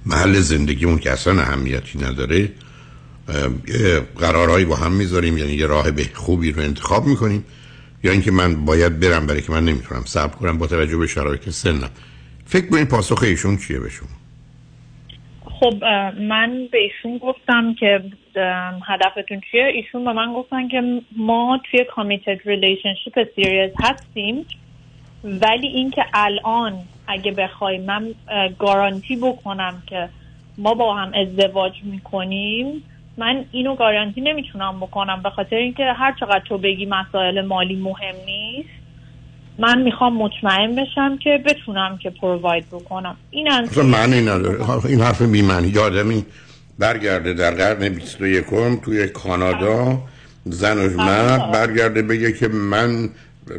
محل زندگیمون که اصلا اهمیتی نداره قرارهایی با هم می‌ذاریم یعنی یه راه به خوبی رو انتخاب می‌کنیم. یا اینکه من باید برم برای که من نمی‌تونم صبر کنم با توجه به شرایط سنم. فکر کنید پاسخ ایشون چیه به شما؟ خب من به ایشون گفتم که هدفتون چیه؟ ایشون به من گفتن که ما توی committed relationship serious هستیم. ولی اینکه الان اگه بخوای من گارانتی بکنم که ما با هم ازدواج می‌کنیم من اینو گارانتی نمی‌تونم بکنم به خاطر اینکه هر چقدر تو بگی مسائل مالی مهم نیست من می‌خوام مطمئن بشم که بتونم که پروواید بکنم. این اصلا معنی نداره. این حرف بیمعنی. آدمی برگرده در قرن 21 توی کانادا زن و مرد برگرده بگه که من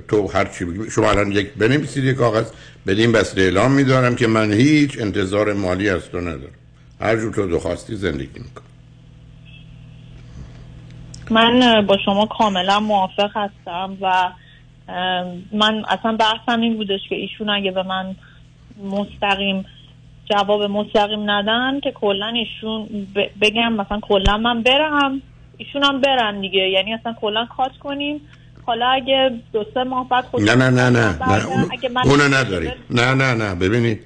تو هر چی بگی. شما الان یک بنویسید یک کاغذ بدین بس اعلام میدارم که من هیچ انتظار مالی از تو ندارم. هر جور تو دخواستی زندگی می‌کنم. من با شما کاملا موافق هستم و من اصلا بحثم این بودش که ایشون اگه به من مستقیم جواب مستقیم ندن که کلا ایشون بگم مثلا کلا من برم ایشون هم برن دیگه. یعنی اصلا کلا کات کنیم. حالا اگه دو سه ماه بعد خود نه نه نه نه. نه اون... اونو نداری. نه نه نه. ببینید.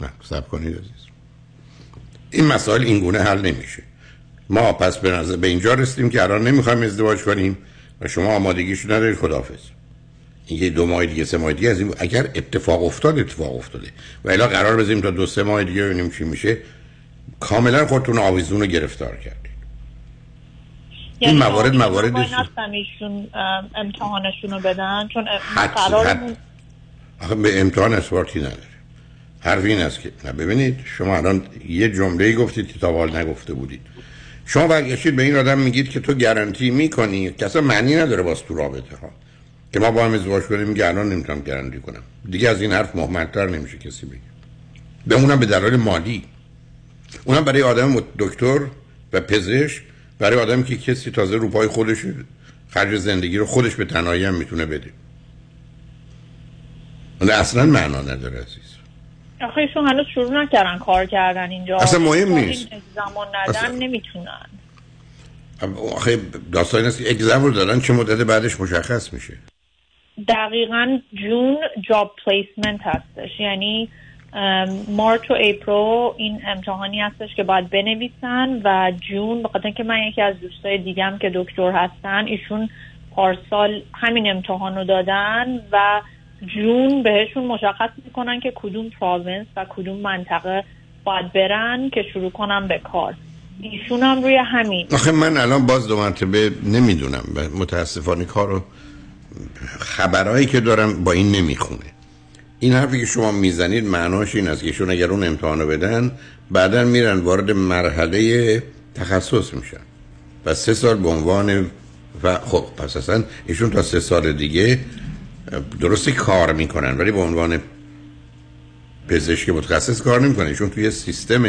نه سب کنید عزیز. این مسائل این گونه حل نمیشه. ما پس به نظر به اینجا رسیدیم که الان نمی‌خوایم ازدواج کنیم و شما آمادگیشو ندارید خداحافظ. این یه دو ماه دیگه سه ماه دیگه از این اگر اتفاق افتاد اتفاق افتاده. و الا قرار بزنیم تا دو سه ماه دیگه ببینیم چی میشه. کاملا خودتون آویزون رو گرفتار کردید. این یعنی موارد موارد نستم ایشون امتحانشون رو بدن؟ چون قرار آخه به امتحان اسپارتی نداره حرف این است که نه ببینید شما الان یه جمله گفتید که تا حال نگفته بودید. شما برگشتید به این آدم میگید که تو گارانتی می‌کنی. که اصلا معنی نداره باز تو رابطه ها. که ما با هم ازدواج کنیم میگه الان نمی‌تونم گارانتی کنم. دیگه از این حرف محمدتر نمیشه کسی بگه. به اونم به دلایل مالی. اونم برای آدم دکتر و پزشک برای آدم که کسی تازه رو پای خودش خرج زندگی رو خودش به تنهایی هم می‌تونه بده. اصلا معنا نداره عزیز. آخه ایشون هنوز شروع نکردن کار کردن اینجا. اصلا مهم نیست. زمان ندن اصلا. نمی‌تونن. آخه داستان است که exam رو دادن چه مدت بعدش مشخص میشه. دقیقا June job placement هستش. یعنی March و April این امتحانی هستش که باید بنویسن و June به خاطر اینکه من یکی از دوستای دیگم که دکتر هستن ایشون پارسال همین امتحان رو دادن و June بهشون مشخص می‌کنن که کدوم province و کدوم منطقه باید برن که شروع کنن به کار. ایشون هم روی همین. آخه من الان باز دو مرتبه نمی‌دونم متاسفانه کارو خبرهایی که دارم با این نمی‌خونه. این حرفی که شما می‌زنید معناش این است که ایشون اگر اون امتحانو بدن بعدا میرن وارد مرحله تخصص میشن. و سه سال به عنوان و خب پس اصلا ایشون تا سه سال دیگه درستی کار می‌کنن ولی به عنوان پزشک متخصص کار نمی‌کنه ایشون توی سیستم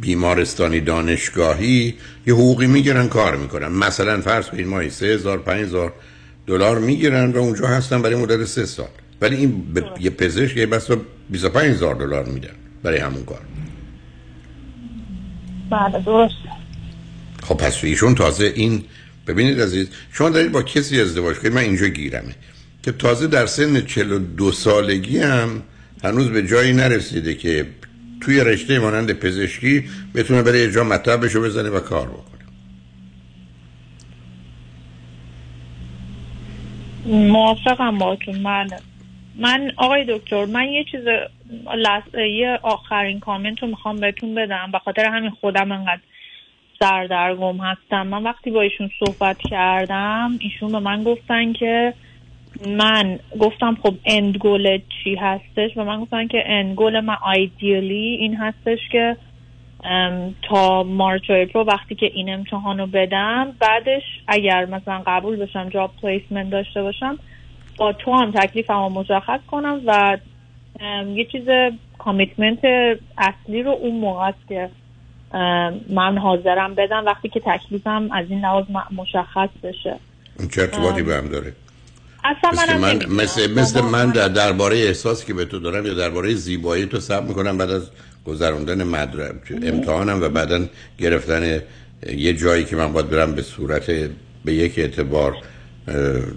بیمارستانی دانشگاهی یه حقوقی می‌گیرن کار می‌کنن. مثلا فرض کنید ماهی 3000 5000 دلار می‌گیرن و اونجا هستن برای مدت سه سال. ولی این به یه پزشک یه بسا 25000 دلار میدن برای همون کار. بله درست. خب پس ایشون تازه این ببینید عزیز شما دارید با کسی ازدواج کنید؟ من اینجا گیرمه که تازه در سن 42 سالگی هم هنوز به جایی نرسیده که توی رشته مانند پزشکی بتونه برای اجرا مطلبشو بزنه و کار بکنه. موافقم باتون بله. من آقای دکتر من یه چیز لس... یه آخرین کامنت رو می‌خوام بهتون بدم. به خاطر همین خودم انقدر سردرگم هستم. من وقتی با ایشون صحبت کردم ایشون به من گفتن که من گفتم خب end goal چی هستش؟ و من گفتن که end goal من ideally این هستش که تا March و وقتی که این امتحان رو بدم بعدش اگر مثلا قبول بشم job placement داشته باشم با تو هم تکلیفم رو مشخص کنم و یه چیز commitment اصلی رو اون موقع است که من حاضرم بدم وقتی که تکلیفم از این لحاظ مشخص بشه. این چه ارتباطی به هم داره؟ اصلا مثل من نمی‌دونم. مثل, مثل من در درباره احساسی که به تو دارم یا درباره زیبایی تو صبر می‌کنم بعد از گذروندن مدرسه امتحانم و بعدا گرفتن یه جایی که من باید برم به صورت به یک اعتبار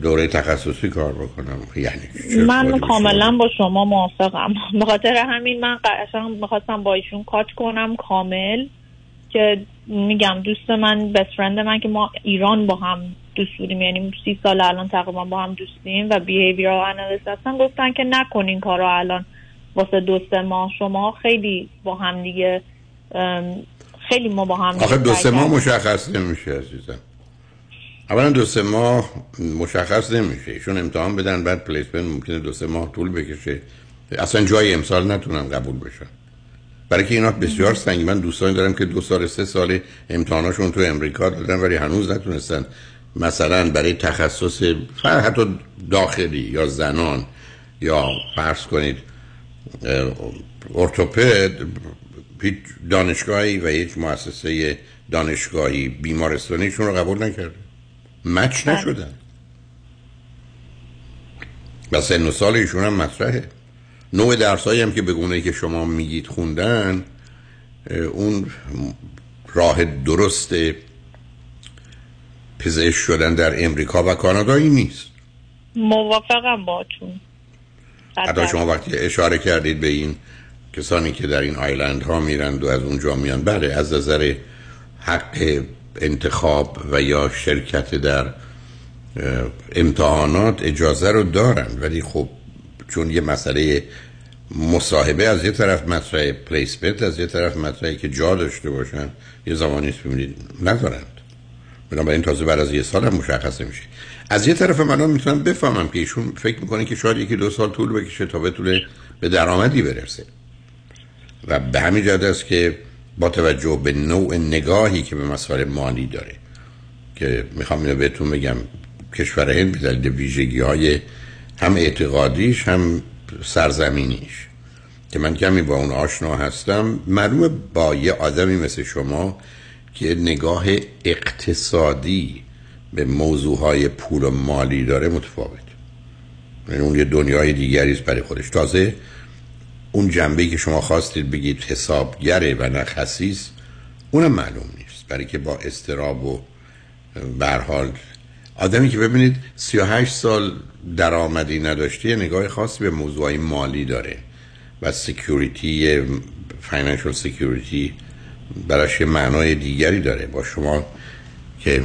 دوره تخصصی کار بکنم. یعنی من کاملا با شما موافقم. به خاطر همین من قشنگ می‌خواستم با ایشون کات کنم کامل که میگم دوست من بست فرند من که ما ایران با هم دوست بودیم. یعنی سی سال الان تقریبا با هم دوستیم و بیهیویرال انالیست هستن. گفتن که نکنین کارو الان. واسه دو سه ماه شما خیلی با هم دیگه خیلی ما با هم آخه دو سه ماه مشخص نمیشه عزیزم. اولا دو سه ماه مشخص نمیشه. ایشون امتحان بدن بعد پلیسمنت ممکنه دو سه ماه طول بکشه. اصلا جای امسال نتونن قبول بشن برای که اینا بسیار سنگین. من دوستانی دارم که دو سال سه سال امتحاناشون تو امریکا دادن ولی هنوز نتونستن. مثلا برای تخصص حتی داخلی یا زنان یا فرض کنید ارتوپد هیچ دانشگاهی و هیچ مؤسسه دانشگاهی بیمارستانیشون رو قبول نکرده. مچ نشدن. و سن و سال ایشون هم مطرحه. نوع درسایی هم که به گونه که شما میگید خوندن اون راه درست پزشک شدن در امریکا و کانادایی نیست. موافقم باتون حتی شما وقتی اشاره کردید به این کسانی که در این آیلند ها میرند و از اونجا میان. بله از نظر حق انتخاب و یا شرکت در امتحانات اجازه رو دارن. ولی خب چون یه مسئله مصاحبه از یه طرف مطرح پلیسمنت از یه طرف مطرحی که جا داشته باشن یه زمانی ببینید ندارند بنابراین تازه بعد از یه سال هم مشخص نمیشه از یه طرف من می‌تونم بفهمم که ایشون فکر می‌کنه که شاید یکی دو سال طول بکشه تا بتونه به درآمدی برسه. و به همین جهت است که با توجه به نوع نگاهی که به مسائل مالی داره. که می‌خوام اینو بهتون بگم کشور هند به دلیل ویژگی های هم اعتقادیش هم سرزمینیش. که من کمی با اون آشنا هستم معلومه با یه آدمی مثل شما که نگاه اقتصادی به موضوع های پول و مالی داره متفاوت. یعنی اون یه دنیای دیگری است برای خودش. تازه اون جنبه که شما خواستید بگید حسابگره و نه خسیس اونم معلوم نیست. برای که با اضطراب و برحال آدمی که ببینید 38 سال درآمدی نداشته یه نگاه خاصی به موضوع مالی داره و security financial security براش معنای دیگری داره. با شما که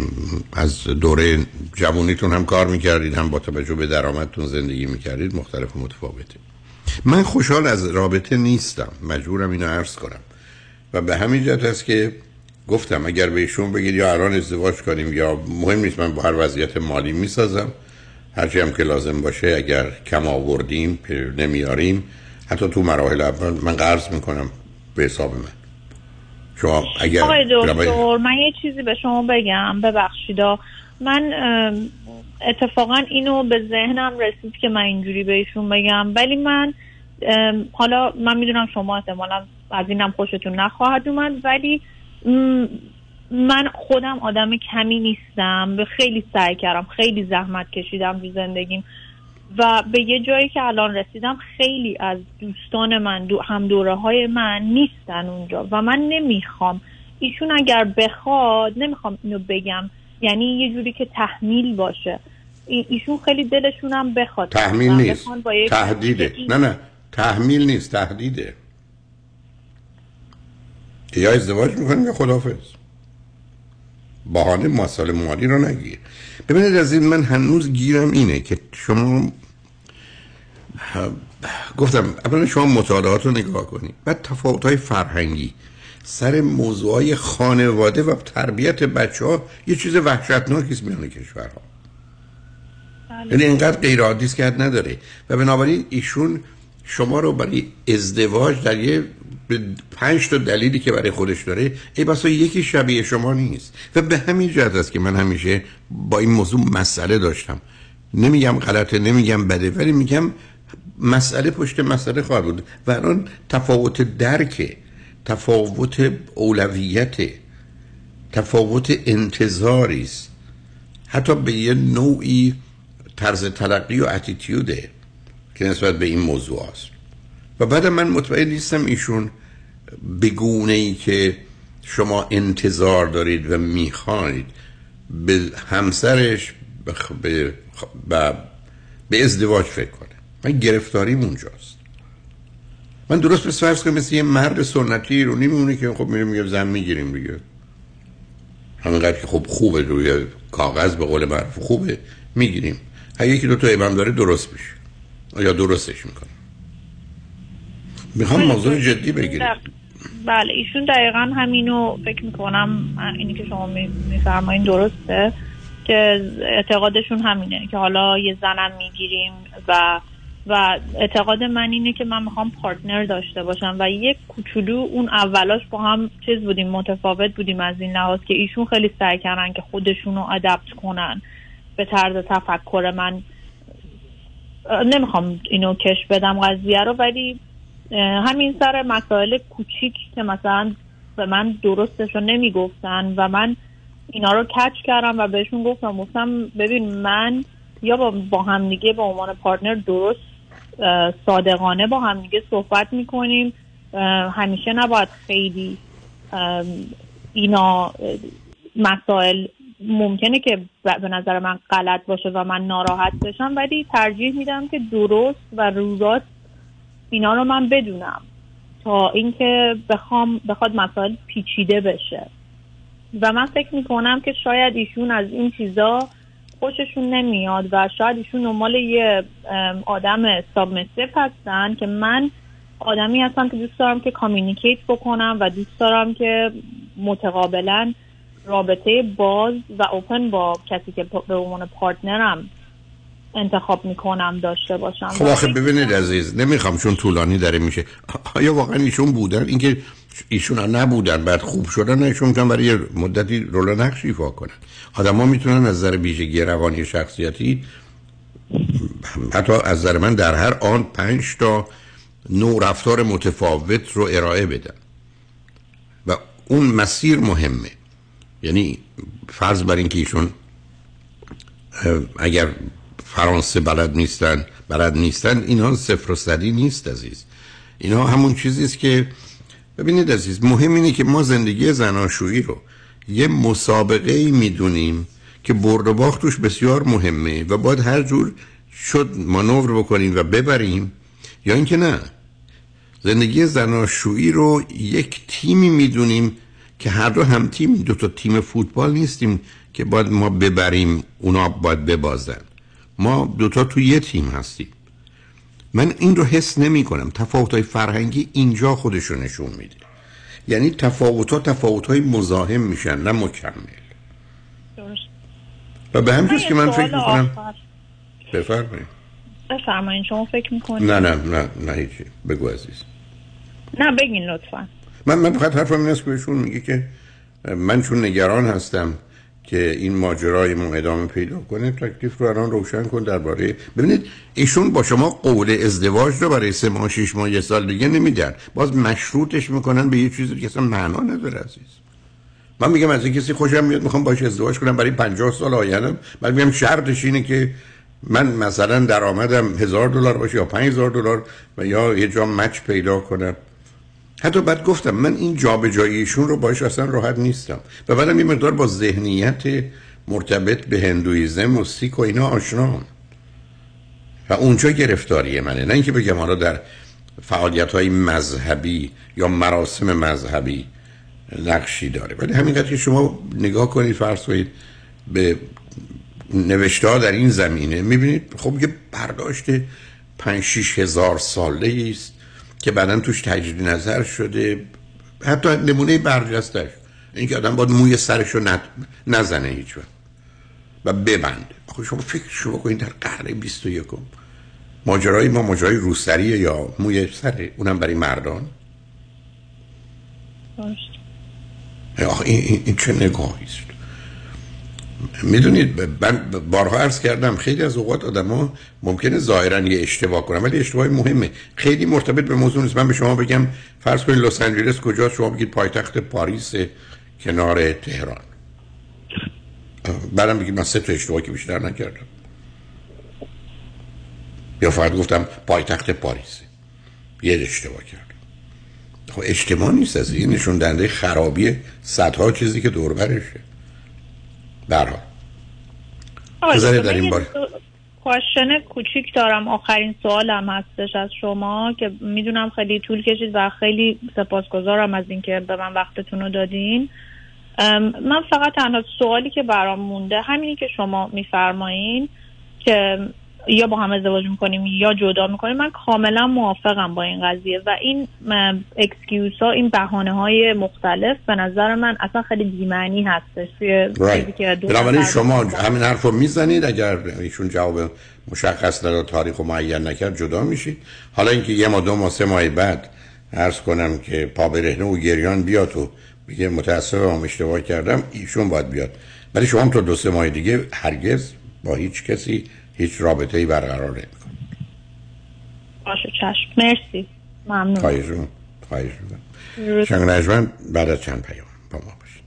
از دوره جوانیتون هم کار می‌کردید هم با توجه به درآمدتون زندگی می‌کردید مختلف و متفاوته. من خوشحال از رابطه نیستم. مجبورم اینو عرض کنم. و به همین جهت است که گفتم اگر به ایشون بگید یا الان ازدواج کنیم یا مهم نیست من با هر وضعیت مالی می‌سازم. هرچی هم که لازم باشه اگر کم آوردیم نمیاریم حتی تو مراحل اول من قرض می‌کنم به حساب من. شما اگر آقای دکتر من یه چیزی به شما بگم. ببخشیدا من اتفاقا اینو به ذهنم رسید که من اینجوری بهشون بگم. ولی من حالا من می‌دونم شما احتمالا از اینم خوشتون نخواهد اومد ولی من خودم آدم کمی نیستم. به خیلی سعی کردم خیلی زحمت کشیدم تو زندگیم و به یه جایی که الان رسیدم خیلی از دوستان من دو هم دوره های من نیستن اونجا و من نمی‌خوام. ایشون اگر بخواد نمی‌خوام اینو بگم. یعنی یه جوری که تحمیل باشه. ایشون خیلی دلشون هم بخواد. تحمیل نیست. تهدیده. نه نه. تحمیل نیست تهدیده. یا ازدواج می‌کنیم یا خدافز بحانه مسئله مالی رو نگیر ببینید از این من هنوز گیرم اینه که شما گفتم اولا شما مطالعات رو نگاه کنید. بعد تفاوت های فرهنگی. سر موضوع های خانواده و تربیت بچه ها یه چیز وحشتناکی است میان کشورها. یعنی اینقدر غیر عادی که نداره. و بنابراین ایشون شما رو برای ازدواج در یه پنج تا دلیلی که برای خودش داره ای بسا یکی شبیه شما نیست. و به همین جهت است که من همیشه با این موضوع مسئله داشتم. نمیگم غلطه نمیگم بده ولی میگم مسئله پشت مسئله خواهد بود. و الان تفاوت درک تفاوت اولویت تفاوت انتظاری است. حتی به یه نوعی طرز تلقی و اتیتیوده که نسبت به این موضوع است. و بعد من مطمئن نیستم ایشون بگونه ای که شما انتظار دارید و می‌خواید به همسرش به, به, به ازدواج فکر کنه. من گرفتاریم اونجاست. من درست به فرض کنم مثل یه مرد سنتی رو میمونه که خب میریم میگه زن می‌گیریم دیگه. همینقدر که خب خوبه روی کاغذ به قول معروف خوبه می‌گیریم. اگه یکی دو تا ایمان داره درست میشه. یا درستش می‌کنه. می‌خوام موضوع جدی بگیریم بله ایشون دقیقا همینو فکر می‌کنم اینی که شما میفرمایین درسته که اعتقادشون همینه که حالا یه زنم می‌گیریم و و اعتقاد من اینه که من می‌خوام پارتنر داشته باشم و یک کوچولو اون اولاش با هم چیز بودیم متفاوت بودیم از این لحاظ که ایشون خیلی سعی کردن که خودشون رو ادپت کنن. به طرز تفکر من نمی‌خوام اینو کش بدم قضیه رو ولی همین سر مسائل کوچیک که مثلا به من درستش رو نمی‌گفتن و من اینا رو کچ کردم و بهشون گفتم گفتم ببین من یا با, با همدیگه به عنوان پارتنر درست صادقانه با همدیگه صحبت می‌کنیم. همیشه نباید خیلی اینا مسائل ممکنه که به نظر من غلط باشه و من ناراحت بشم ولی ترجیح میدم که درست و روراست اینا رو من بدونم تا اینکه بخوام بخواد مسائل پیچیده بشه. و من فکر می‌کنم که شاید ایشون از این چیزا خوششون نمیاد و شاید ایشون دنبال یه آدم سابمسیف هستن که من آدمی هستم که دوست دارم که communicate بکنم و دوست دارم که متقابلا رابطه باز و open با کسی که به عنوان partner م انتخاب می‌کنم داشته باشم. خب آخه ببینید عزیز نمی‌خوام چون طولانی داره میشه. آیا واقعا ایشون بودن؟ اینکه ایشون ها نبودن بعد خوب شدن ایشون می‌تونن برای مدتی role نقش ایفا کنن. آدم ها می‌تونن از نظر ویژگی روانی شخصیتی حتی از نظر من در هر آن پنج تا نوع رفتار متفاوت رو ارائه بدن. و اون مسیر مهمه. یعنی فرض بر اینکه ایشون اگر فرانسه بلد نیستن بلد نیستن اینا صفر و صدی نیست عزیز. اینا همون چیزی است که ببینید عزیز مهم اینه که ما زندگی زناشویی رو یه مسابقه ای می‌دونیم که برد و باخت بسیار مهمه و باید هر جور شد مانور بکنیم و ببریم. یا اینکه نه زندگی زناشویی رو یک تیمی می‌دونیم که هر دو هم تیم دو تا تیم فوتبال نیستیم که باید ما ببریم اونا باید ببازن. ما دوتا تو یه تیم هستیم. من این رو حس نمی کنم. تفاوت های فرهنگی اینجا خودش رو نشون میده. یعنی تفاوت ها تفاوت های مزاحم میشن نه مکمل. درست. و به همین که من فکر می‌کنم. بفرمایید. بفرمایین شما فکر می‌کنید نه نه نه نه هیچی. بگو عزیز. نه بگین لطفا. من من فقط حرفم این است که بهشون میگه که من چون نگران هستم که این ماجرای ما ادامه پیدا کنه تکلیف رو الان روشن کن درباره ببینید ایشون با شما قول ازدواج رو برای سه ماه شش ماه یه سال دیگه نمیدن. باز مشروطش می‌کنن به یه چیزی که اصلا معنا نداره عزیز. من میگم از این کسی خوشم میاد می‌خوام باش ازدواج کنم برای 50 سال آیندم بعد میگم شرطش اینه که من مثلا درآمدم هزار دلار باشه یا 5000 دلار و یا یه جا مچ پیدا کنم. حتی بعد گفتم من این جابجاییشون رو باش اصلا راحت نیستم. و بعدم یه مقدار با ذهنیت مرتبط به هندویزم و سیک و اینا آشنام و اونجا گرفتاری منه. نه اینکه بگم حالا در فعالیت های مذهبی یا مراسم مذهبی نقشی داره. ولی همینقدر که شما نگاه کنید فرض کنید به نوشته در این زمینه می‌بینید خب یه برداشت پنج شیش هزار ساله است. که بعدا توش تجدید نظر شده. حتی نمونه برجستش اینکه آدم باید موی سرش رو نزنه هیچ وقت. و ببنده خب شما فکر شما کنید در قرن 21 ماجرای ما ماجرای روسریه یا موی سره اونم برای مردان؟ آخه این, این, این چه نگاهی است؟ می‌دونید من بارها عرض کردم خیلی از اوقات آدما ممکنه ظاهرا یه اشتباه کنن ولی اشتباه مهمه. خیلی مرتبط به موضوع نیست. من به شما بگم فرض کنید لس آنجلس کجاست؟ شما بگید پایتخت پاریس کنار تهران. بعدم بگید من سه تا اشتباه که بیشتر نکردم. یا فقط گفتم پایتخت پاریس. یه اشتباه کردم خب اشتباه نیست از این نشون دهنده خرابی صدها چیزی که دور برشه برها بذارید در این بار کوشن کوچیک دارم. آخرین سوالم هستش از شما که می‌دونم خیلی طول کشید و خیلی سپاسگزارم از اینکه به من وقتتون رو دادین. من فقط تنها سوالی که برام مونده همینی که شما میفرمایین که یا با هم ازدواج می‌کنیم یا جدا می‌کنیم من کاملا موافقم با این قضیه و این excuse ها این بهانه های مختلف به نظر من اصلا خیلی بیمعنی هستش بنابراین شما همین حرف رو می‌زنید اگر ایشون جواب مشخص نداد تاریخ و معین نکرد جدا میشید. حالا اینکه یه ما دو ماه سه ماه بعد عرض کنم که پا برهنه و گریان بیاد و بگه متاسفم اشتباه کردم ایشون باید بیاد. ولی شما هم تا دو سه ماه دیگه هرگز با هیچ کسی هیچ رابطه ای برقرار نمیکن باشه چشم. مرسی. ممنون. خواهیش رو خواهیش رو شنگ نجمن بعد از چند پیام با ما باشید.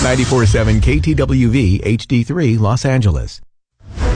94.7 KTWV HD3 Los Angeles.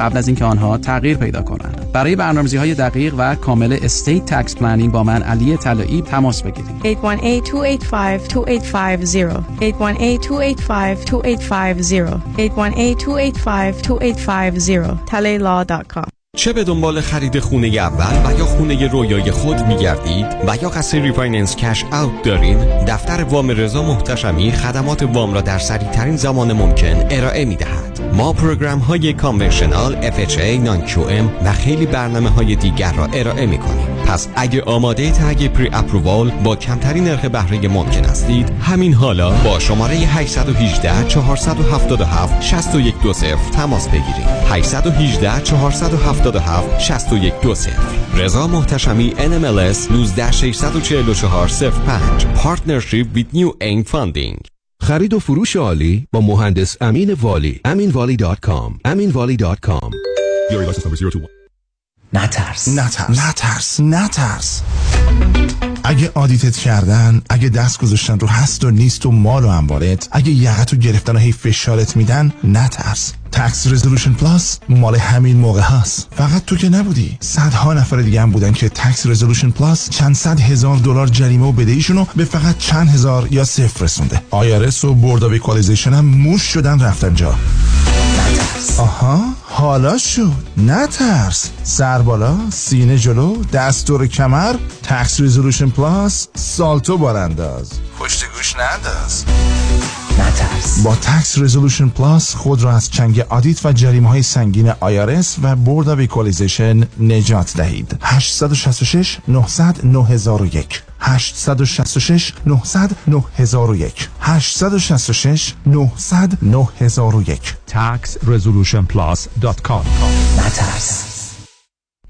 قبل از اینکه آنها تغییر پیدا کنند. برای برنامه‌ریزی دقیق و کامل estate tax planning با من علی طلایی تماس بگیرید. 818-285-2850 818-285-2850 talaylaw.com چه به دنبال خرید خونه اول و یا خونه رویای خود می گردید و یا قصد refinance cash out دارین؟ دفتر وام رضا محتشمی خدمات وام را در سریع ترین زمان ممکن ارائه می دهد ما program های FHA non و خیلی برنامه های دیگر را ارائه می کنیم پس اگه آماده اخذ pre approval با کمترین نرخ بهره ممکن هستید همین حالا با شماره 818 477 6120 تماس بگیرید. 818 477 6120 رضا محتشمی NMLS 19644 05 Partnership with New Aim Funding. خرید و فروش عالی با مهندس امین والی. aminvali.com aminvali.com نترس. نترس. نترس. نترس. اگه audit ت کردن اگه دست گذاشتن رو هست و نیست و مال و اموالت اگه یقت و گرفتن و هی فشارت میدن نترس. Tax Resolution Plus مال همین موقع هست فقط تو که نبودی. صدها نفر دیگه هم بودن که Tax Resolution Plus چند صد هزار دلار جریمه و بدهیشونو به فقط چند هزار یا صفر رسونده. IRS و Board of هم موش شدن رفتن جا. آها حالا شد نترس. سر بالا سینه جلو دست رو کمر Tax Resolution Plus سالتو بارانداز. پشت گوش ننداز. نترس. با Tax Resolution Plus خود را از چنگ audit و جریمه های سنگین IRS و Board of Equalization نجات دهید. 866 900 9001 866 900 9001 866 900 9001 taxresolutionplus.com نترس.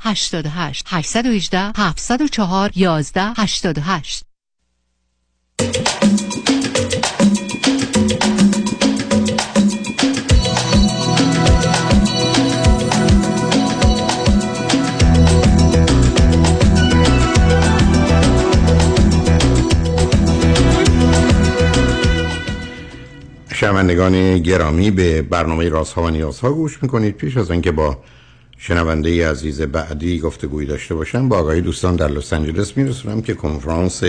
88 818 704 11 88 شنوندگان گرامی به برنامه رازها و نیازها گوش می‌کنید. پیش از اینکه با شنونده عزیز بعدی گفتگوی داشته باشم با آقای دوستان در لس آنجلس میرسونم که کنفرانس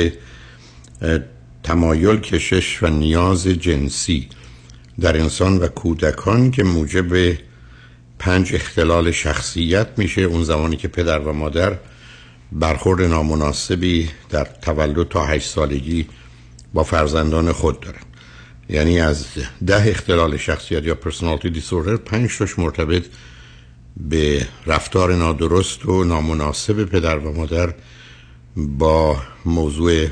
تمایل کشش و نیاز جنسی در انسان و کودکان که موجب پنج اختلال شخصیت میشه. اون زمانی که پدر و مادر برخورد نامناسبی در تولد تا هشت سالگی با فرزندان خود دارن. یعنی از ده اختلال شخصیت یا پرسونالتی دیسوردر پنج تاش مرتبط به رفتار نادرست و نامناسب پدر و مادر با موضوع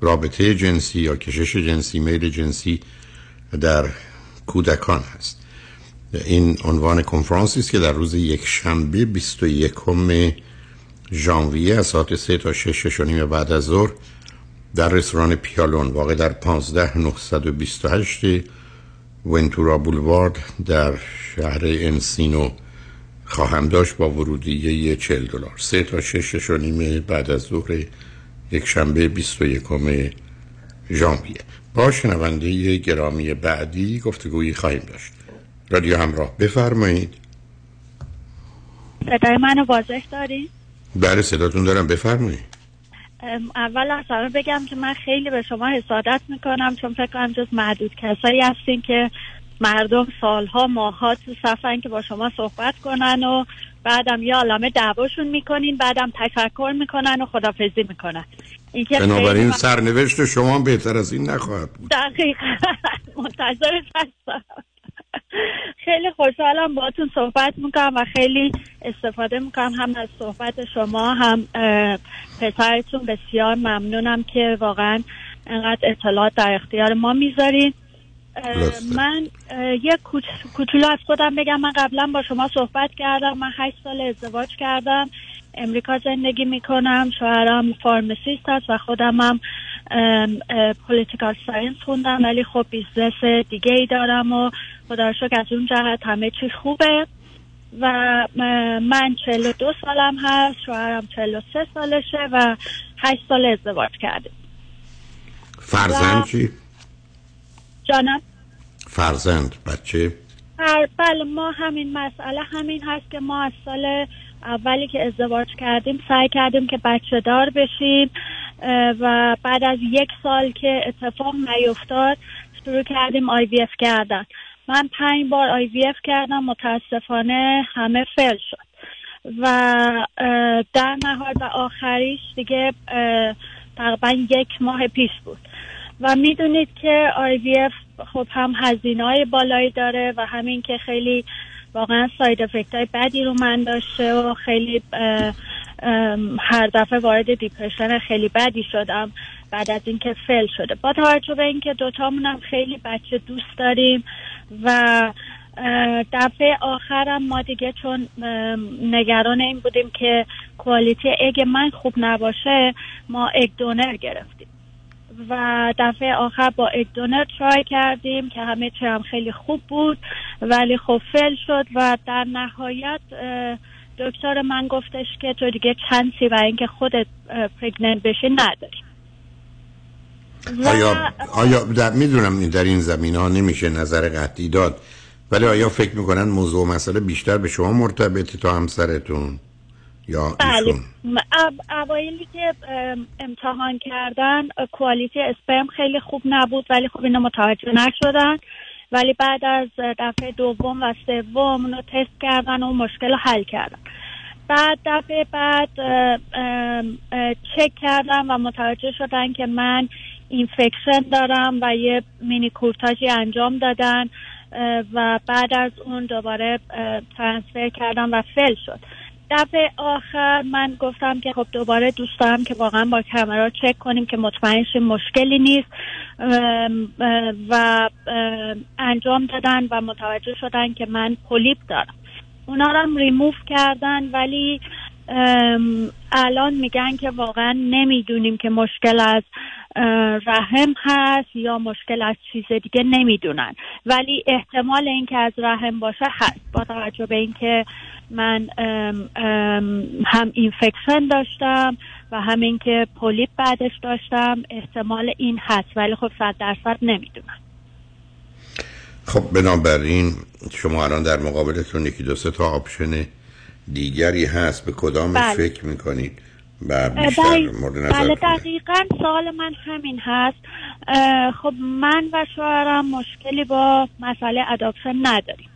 رابطه جنسی یا کشش جنسی میل جنسی در کودکان هست. این عنوان کنفرانسی است که در روز یک شنبه 21 ژانویه از ساعت 3 تا 6 6 بعد از ظهر در رستوران پیالون واقع در 15928 ونتورا بولوارد در شهر انسینو خواهم داشت با ورودی 40 دلار. 3 تا 6 6 بعد از ظهر یک شنبه 21 ژانویه. با شنونده گرامی بعدی گفتگویی خواهیم داشت. رادیو همراه بفرمایید. صدای منو واضح داری؟ بله صداتون دارم. بفرمایید. اول از همه بگم که من خیلی به شما حسادت می‌کنم چون فکر کنم جز محدود کسایی هستین که مردم سالها ماها تو صفن که با شما صحبت کنن و بعدم یا عالمه دعواشون می‌کنین بعدم تشکر می‌کنن و خدافزی می‌کنن. بنابراین سرنوشت شما بهتر از این نخواهد بود. دقیقا. منتظر هستم. خیلی خوشحالم باتون صحبت می‌کنم و خیلی استفاده می‌کنم هم از صحبت شما هم پسرتون. بسیار ممنونم که واقعا انقدر اطلاعات در اختیار ما می‌ذارین. من یه کوچولو از خودم بگم. من قبلا با شما صحبت کردم. من هشت سال ازدواج کردم. امریکا زندگی می‌کنم. شوهرم فارمسیست هست و خودم هم political science خوندم. ولی خب business دیگه ای دارم و خدا شکر از اون جهت همه چیز خوبه. و من 42 سالم هست. شوهرم 43 سالشه و 8 سال ازدواج کردیم. فرزند چی؟ جانم. فرزند بچه. بله ما همین مسئله همین هست که ما از سال اولی که ازدواج کردیم سعی کردیم که بچه دار بشیم و بعد از یک سال که اتفاق نیفتاد شروع کردیم IVF کردن. من پنج بار IVF کردم متاسفانه همه fail شد. و در نهایت و آخریش دیگه تقریبا یک ماه پیش بود. و می‌دونید که IVF خب هم هزینه های بالایی داره و همین که خیلی واقعا side effect های بدی رو من داشته و خیلی هر دفعه وارد دیپرشن خیلی بدی شدم بعد از اینکه فیل شده. با توجه به اینکه دوتامونم خیلی بچه دوست داریم و دفعه آخرم ما دیگه چون نگران این بودیم که کوالیتی اگ من خوب نباشه ما اگ دونر گرفتیم. و دفعه آخر با اگ دونر ترای کردیم که همه هم خیلی خوب بود ولی خب فیل شد و در نهایت دکتر من گفتش که تو دیگه چانسی و اینکه خودت پرگننت بشی نداری. آیا, آیا در می‌دونم در این زمین ها نمیشه نظر قطعی داد ولی آیا فکر می‌کنن موضوع و مسئله بیشتر به شما مرتبطه تا همسرتون؟ یا بله. اوایلی که امتحان کردن کوالیتی اسپرم خیلی خوب نبود ولی خب اینو متوجه نشدن. ولی بعد از دفعه دوم و سوم اونو تست کردن و مشکل رو حل کردن. بعد دفعه بعد چک کردم و متوجه شدن که من اینفکشن دارم و یه مینی کورتاژی انجام دادن و بعد از اون دوباره ترانسفر کردم و فل شد. دفعه آخر من گفتم که خب دوباره دوست دارم که واقعا با کمرا چک کنیم که مطمئن مشکلی نیست. و انجام دادن و متوجه شدن که من پولیپ دارم. اونا رو هم ریموف کردن ولی الان میگن که واقعا نمی‌دونیم که مشکل از رحم هست یا مشکل از چیز دیگه نمی‌دونن. ولی احتمال اینکه از رحم باشه هست. با توجه به اینکه من هم اینفکشن داشتم و هم اینکه پولیپ بعدش داشتم احتمال این هست. ولی خب صد درصد نمی‌دونم. خب بنابراین شما الان در مقابلتون یکی دو سه تا option دیگری هست. به کدام بله. فکر می‌کنید؟ بله. بله دقیقا سوال من همین هست خب من و شوهرم مشکلی با مسئله adoption نداریم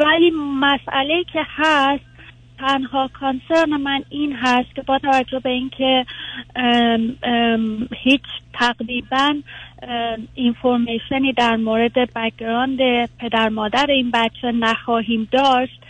ولی مسئله که هست تنها concern من این هست که با توجه به اینکه هیچ تقریبا information ی در مورد background پدر مادر این بچه نخواهیم داشت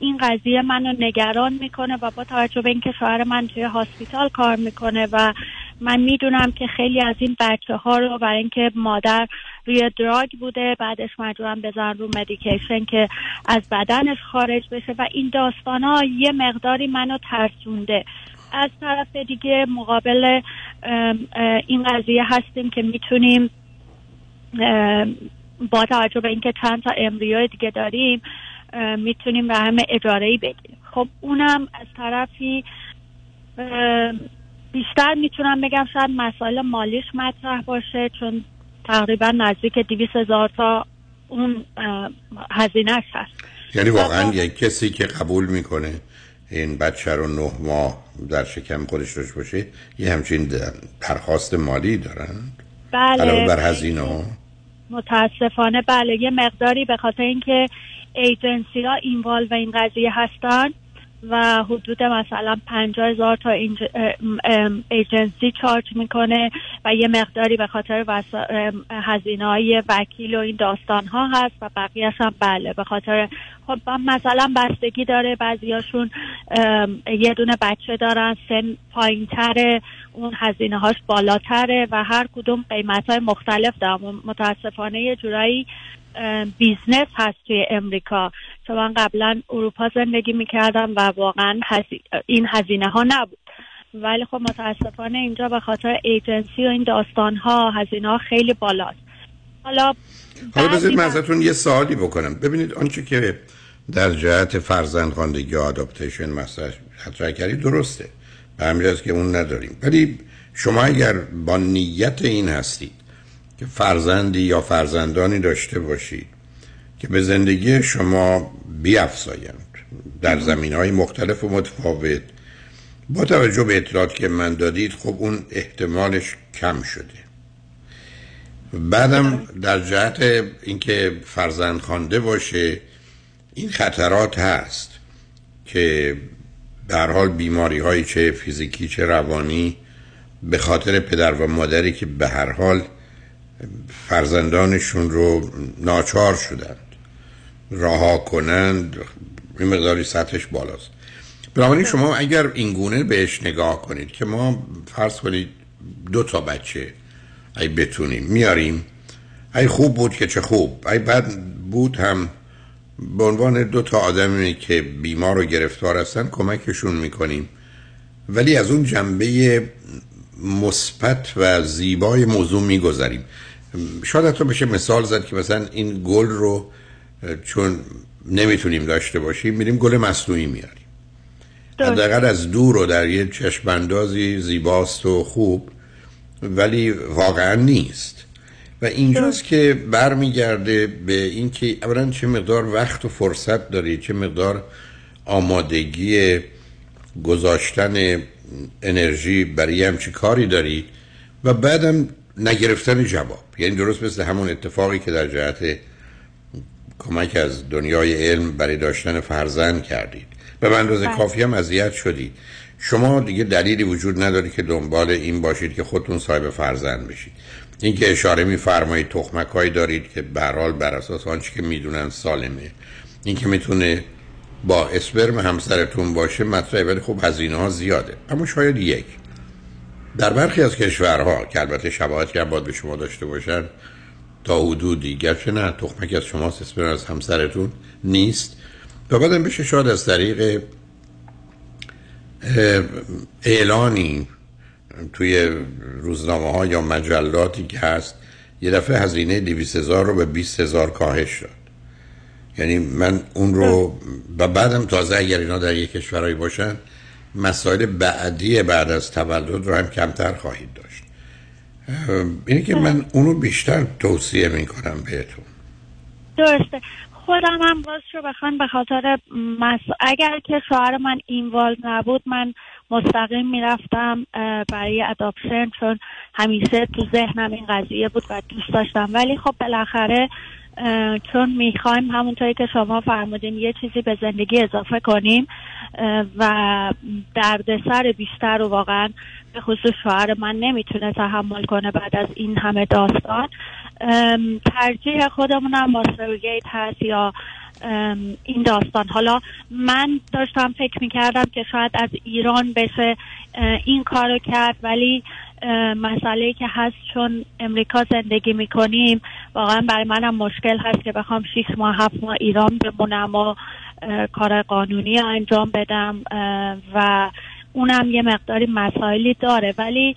این قضیه منو نگران می‌کنه و با توجه به اینکه شوهر من توی hospital کار می‌کنه و من می‌دونم که خیلی از این بچه ها رو برای اینکه مادر روی drug بوده بعدش مجبورن بذارن رو medication که از بدنش خارج بشه و این داستان ها یه مقداری منو ترسونده. از طرف دیگه مقابل این قضیه هستیم که می‌تونیم با توجه به اینکه چند تا امریای دیگه داریم می‌تونیم رحم اجاره ای بگیریم. خب اونم از طرفی بیشتر می‌تونم بگم شاید مسائل مالیش مطرح باشه چون تقریبا نزدیک دیویس هزار تا اون هزینهش هست. یعنی واقعا یک کسی که قبول می‌کنه این بچه رو نه ماه در شکم خودش داشته باشه یه همچین درخواست مالی دارن؟ بله. علاوه بر هزینه ها متاسفانه بله. یه مقداری به خاطر اینکه ایجنسی ها اینوالو این قضیه هستن و حدود مثلا پنجاه هزار تا ایجنسی چارج می‌کنه و یه مقداری به خاطر هزینه های وکیل و این داستان ها هست و بقیهش هم بله به خاطر خب مثلا بستگی داره بعضیاشون یه دونه بچه دارن سن پایین تره اون هزینه هاش بالاتره و هر کدوم قیمت های مختلف دارن. متاسفانه یه جورایی business هست توی امریکا. چون من قبلا اروپا زندگی می‌کردم و واقعا این هزینه ها نبود. ولی خب متاسفانه اینجا به خاطر ایجنسی و این داستان ها هزینه ها خیلی بالاست. حالا حالا بذارید من ازتون یه سوالی بکنم. ببینید آنچه که در جهت فرزندخواندگی آداپتیشن مطرح کردید درسته. به همین که اون نداریم. ولی شما اگر با نیت این هستید که فرزندی یا فرزندانی داشته باشید که به زندگی شما بیافزایند در زمین های مختلف و متفاوت. با توجه به اطلاعات که من دادید خب اون احتمالش کم شده. بعدم در جهت اینکه فرزند خوانده باشه این خطرات هست که در حال بیماری های چه فیزیکی چه روانی به خاطر پدر و مادری که به هر حال فرزندانشون رو ناچار شدند. رها کنند این مقداری سطحش بالاست. بنابراین شما اگر این گونه بهش نگاه کنید که ما فرض کنید دو تا بچه ای بتونیم میاریم. ای خوب بود که چه خوب. ای بد بود هم به عنوان دو تا آدمی که بیمار و گرفتار هستن کمکشون می‌کنیم. ولی از اون جنبه مثبت و زیبای موضوع می‌گذاریم. شاید حتی بشه مثال زد که مثلا این گل رو چون نمی‌تونیم داشته باشیم میریم گل مصنوعی میاریم حداقل از دور و در یه چشماندازی زیباست و خوب ولی واقعا نیست. و اینجاست که برمیگرده به اینکه اولا چه مقدار وقت و فرصت دارید چه مقدار آمادگی گذاشتن انرژی برای همچی کاری دارید و بعدم نگرفتن جواب. یعنی درست مثل همون اتفاقی که در جهت کمک از دنیای علم برای داشتن فرزند کردید. به اندازه بله. کافی هم اذیت شدید. شما دیگه دلیلی وجود نداری که دنبال این باشید که خودتون صاحب فرزند بشید. این که اشاره میفرمایید تخمک هایی دارید که برحال بر اساس آنچه که می‌دونن سالمه. این که می‌تونه با اسپرم همسرتون باشه مطرحه ولی خب هزینه ها زیاده. اما شاید یک. در برخی از کشورها که البته شباهت هم باید به شما داشته باشن تا حدودی گرچه نه تخمک از شما اسپرم از همسرتون نیست. و بعدم بشه شاید از طریق اعلانی توی روزنامه ها یا مجلاتی که هست یه دفعه هزینه 200 هزار رو به 20 هزار کاهش شد یعنی من اون رو و بعدم تازه اگر اینا در یک کشورهایی باشن مسائل بعدی بعد از تولد رو هم کمتر خواهید داشت. اینه که من اونو بیشتر توصیه می‌کنم بهتون. درسته. خودم هم راست رو بخوان به خاطر مس... اگر که شوهر من اینوالو نبود من مستقیم می‌رفتم برای اداپشن چون همیشه تو ذهنم این قضیه بود و دوست داشتم. ولی خب بالاخره چون می‌خوایم همونطوری که شما فرمودین یه چیزی به زندگی اضافه کنیم و دردسر بیشتر رو واقعا به خصوص شوهر من نمی‌تونه تحمل کنه بعد از این همه داستان. ترجیح خودمونم با سروگیت هست یا این داستان. حالا من داشتم فکر می‌کردم که شاید از ایران بشه این کارو کرد ولی مسئله که هست چون امریکا زندگی می‌کنیم واقعا برای منم مشکل هست که بخوام شیش ماه هفت ماه ایران بمونم و کار قانونی انجام بدم و اونم یه مقداری مسائلی داره. ولی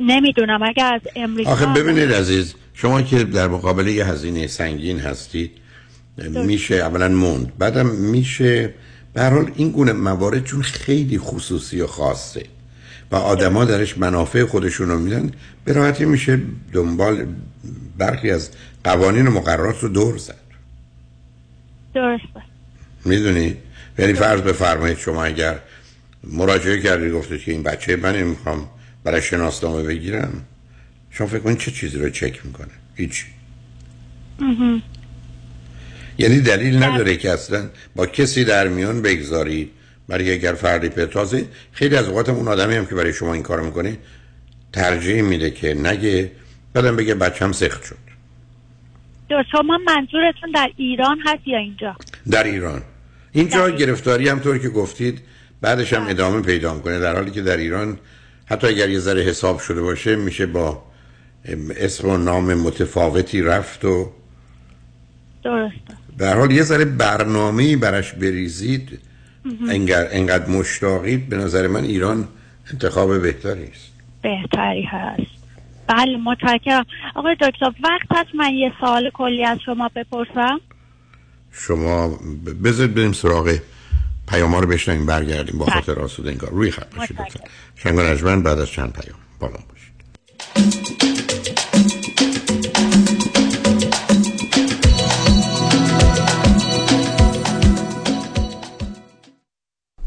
نمی‌دونم اگر از امریکا آخه ببینید عزیز شما که در مقابل یه هزینه سنگین هستید میشه اولا موند بعدم میشه به حال این گونه موارد چون خیلی خصوصی و خاصه. و آدما درش منافع خودشون رو میدن. به راحتی میشه دنبال برخی از قوانین و مقررات رو دور زد. درسته. می‌دونید یعنی فرض بفرمایید شما اگر مراجعه کردید گفتید که این بچه من می‌خوام برای شناسنامه بگیرم. شما فکر کنید چه چیزی رو چک می‌کنه؟ هیچ. یعنی دلیل نداره که اصلا با کسی در میان بگذارید. برای اگر فردی به تازه خیلی از اوقات اون آدمی هم که برای شما این کار می‌کنه ترجیح میده که نگه بعدم بگه بچم سخت شد. شما منظورتون در ایران هست یا اینجا؟ در ایران. اینجا گرفتاری هم طور که گفتید بعدش هم ادامه پیدا می‌کنه در حالی که در ایران حتی اگر یه ذره حساب شده باشه میشه با اسم و نام متفاوتی رفت و درسته. هر حال یه ذره برنامه‌ای براش بریزید. مهم. انقدر, مشتاقید به نظر من ایران انتخاب بهتری است. بهتری هست. بله متشکرم. آقای دکتر وقت هست من یه سوال کلی از شما بپرسم؟ شما بذارید بریم سراغ پیام رو بشنویم برگردیم با خاطر آسوده انگار. روی خط باشید شنگ بعد از چند پیام با ما باشید.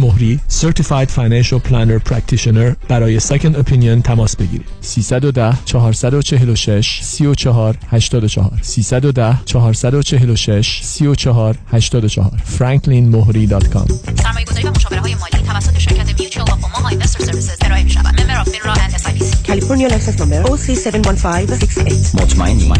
مهری Certified Financial Planner Practitioner برای Second Opinion تماس بگیرید. 310 446 34 84 310 446 34 84 franklinmohri.com سرمایه گذاری و مشاوره های مالی توسط شرکت Mutual of Omaha Investor Services ارائه می شود member of FINRA and S California license number OC71568. مطمئنی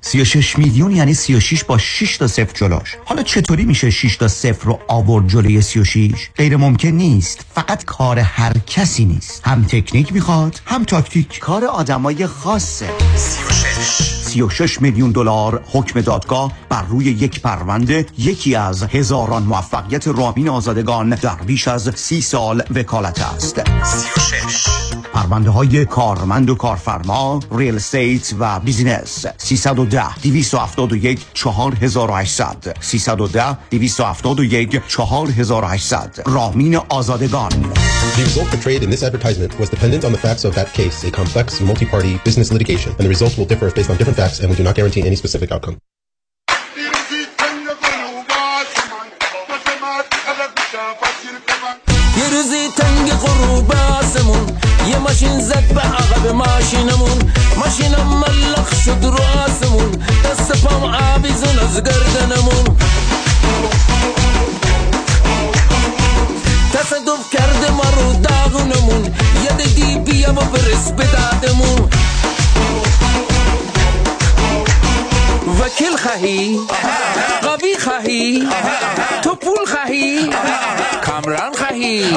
36 میلیون یعنی 36 با 6 تا صفر جلوش حالا چطوری میشه 6 تا صفر رو آورد جلوی 36 غیر ممکن نیست. فقط کار هر کسی نیست. هم تکنیک می‌خواد هم تاکتیک. کار آدمای خاصه. 36 36 میلیون دلار حکم دادگاه بر روی یک پرونده یکی از هزاران موفقیت رامین آزادگان در بیش از سی سال وکالت است 36 پرونده های کارمند و کارفرما ریل استیت و بیزینس 310 271 4800 310 271 4800 رامین آزادگان The result portrayed in this advertisement was dependent on the facts of that case, a complex, multi-party business litigation, and the results will differ based on different facts, and we do not guarantee any specific outcome. یه روزی تنگ غروب آسمون یه ماشین زد به عقب ماشینمون ماشینم ملخ شد رو آسمون دست پام آویزون از گردنمون تصدف کرده ما رو داغونمون یه دیگی بیا و برس به دادمون وکیل خواهی؟ قوی خواهی؟ تو پول خواهی؟ کامران خواهی؟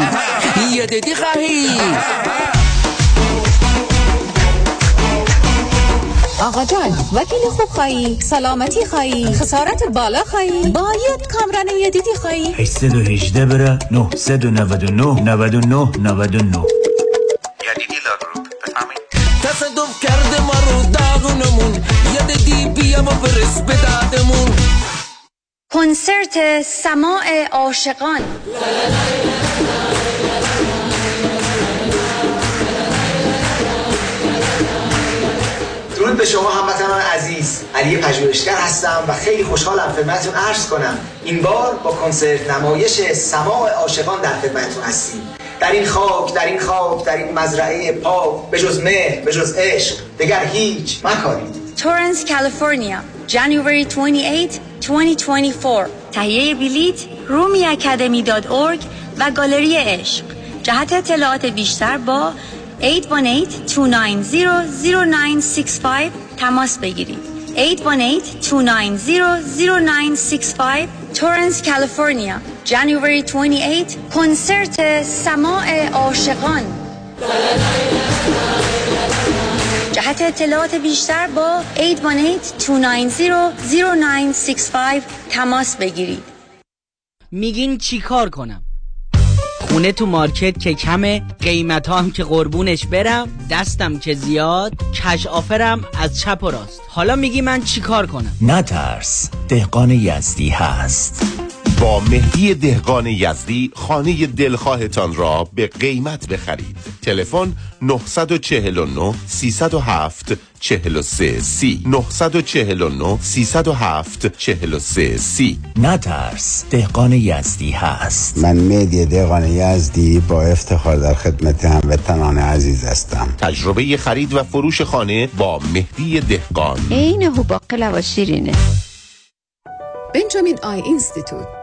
یه دیدی خواهی؟ آقا جان وکیل خوب خواهی سلامتی خواهی خسارت بالا خواهی؟ باید کامران یدیدی خواهی؟ 818 بره 999 99 99 و برس به دادمون کنسرت سماع عاشقان. درود به شما هموطنان عزیز. علی پژوهشگر هستم و خیلی خوشحالم خدمتتون عرض کنم. این بار با کنسرت نمایش سماع عاشقان در خدمتتون هستیم. در این خاک در این خاک در این مزرعه پاک به جز مهر به جز عشق دیگر هیچ مکارید. تورنس کالیفرنیا January 28 2024 تهیه بلیت رومی اکادمی و گالری عشق. جهت اطلاعات بیشتر با 818-290-0965 تماس بگیرید. 818-290-0965 تورنس کالیفرنیا January 28 کنسرت سماع عاشقان. جهت اطلاعات بیشتر با 818-290-0965 تماس بگیرید. میگین چی کار کنم؟ خونه تو مارکت که کمه قیمت هم که قربونش برم دستم که زیاد کش آفرم از چپ و راست. حالا میگی من چی کار کنم؟ نترس دهقان یزدی هست. با مهدی دهقان یزدی خانه دلخواهتان را به قیمت بخرید. تلفن 949 307 43 سی. 949 307 43 سی. نترس دهقان یزدی هست. من مهدی دهقان یزدی با افتخار در خدمت هموطنان عزیز هستم. تجربه خرید و فروش خانه با مهدی دهقان. عینهو باقلوا شیرینه Benjamin Eye Institute.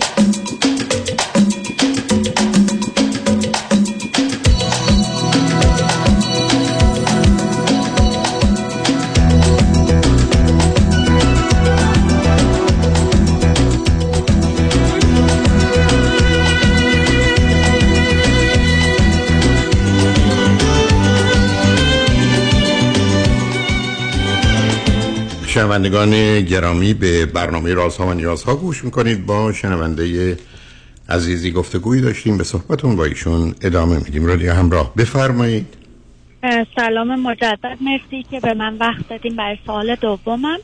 شنوندگان گرامی به برنامه رازها و نیازها گوش می‌کنید. با شنونده عزیزی گفتگویی داشتیم. به صحبتون با ایشون ادامه میدیم. رادیو همراه بفرمایید. سلام مجدد. مرسی که به من وقت دادیم برای سوال دومم.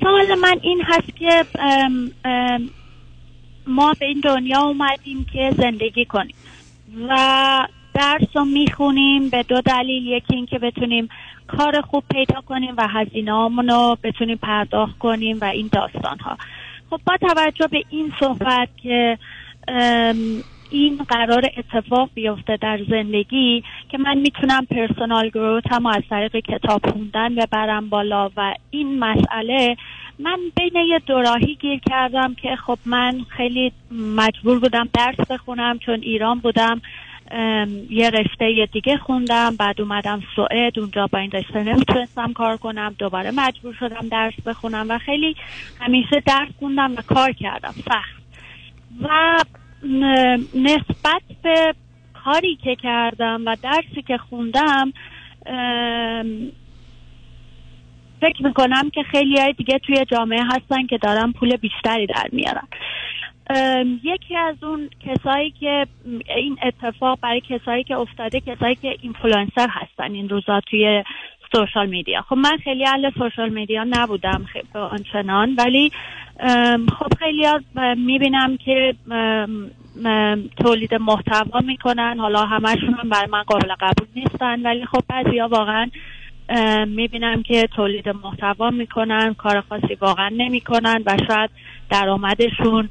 سوال من این هست که ام ام ما به این دنیا اومدیم که زندگی کنیم و درس رو می‌خونیم به دو دلیل. یکی این که بتونیم کار خوب پیدا کنیم و هزینه رو بتونیم پرداخت کنیم و این داستان ها خب با توجه به این صحبت که این قرار اتفاق بیفته در زندگی که من می‌تونم پرسونال گروت هم از طریق کتاب خوندن ببرم بالا و این مسئله من بین یه دوراهی گیر کردم که خب من خیلی مجبور بودم درس بخونم چون ایران بودم. یه رشته دیگه خوندم بعد اومدم سوئد اونجا با این رشته نمی‌تونستم کار کنم دوباره مجبور شدم درس بخونم و خیلی همیشه درس خوندم و کار کردم سخت. و نسبت به کاری که کردم و درسی که خوندم فکر می‌کنم که خیلی های دیگه توی جامعه هستن که دارن پول بیشتری در میارن. یکی از اون کسایی که این اتفاق برای کسایی که افتاده کسایی که اینفلوئنسر هستن این روزا توی social media. خب من خیلی اهل social media نبودم خیلی آنچنان. ولی خب خیلی می‌بینم که تولید محتوا می‌کنن. حالا همشون برای من قابل قبول نیستن. ولی خب بعضی واقعا می‌بینم که تولید محتوا می‌کنن کار خاصی واقعا نمی‌کنن و شاید درآمدشون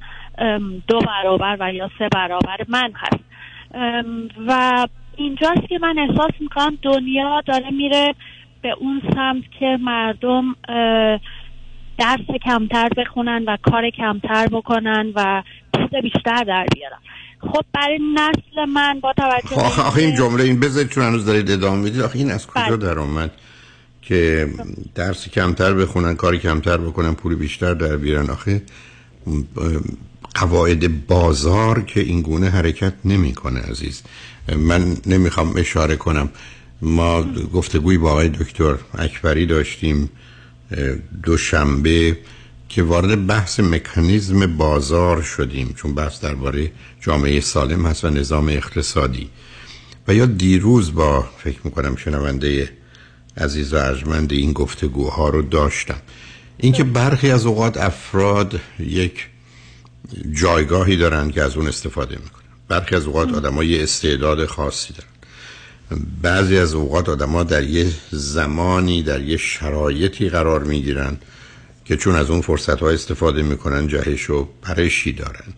دو برابر و یا سه برابر من هست. و اینجاست که من احساس می‌کنم دنیا داره میره به اون سمت که مردم درس کمتر بخونن و کار کمتر بکنن و چیز بیشتر در بیارن. خب برای نسل من با توجه خب به آخه, آخه این جمله این بذارید چون هنوز دارید ادامه می‌دید. آخه این از کجا بله. در اومد که درس کمتر بخونن کاری کمتر بکنن پول بیشتر در بیارن؟ آخه قواعد بازار که این گونه حرکت نمی‌کنه عزیز. من نمی‌خوام اشاره کنم. ما گفتگوی با آقای دکتر اکبری داشتیم دوشنبه که وارد بحث مکانیزم بازار شدیم چون بحث درباره جامعه سالم هست و نظام اقتصادی. و یا دیروز با فکر می‌کنم شنونده عزیز و ارجمند این گفتگوها رو داشتم. اینکه برخی از اوقات افراد یک جایگاهی دارن که از اون استفاده می‌کنن. برخی از اوقات آدم یه استعداد خاصی دارن. بعضی از اوقات آدما در یه زمانی در یه شرایطی قرار می‌گیرن که چون از اون فرصت ها استفاده می‌کنن جهش و پرشی دارن.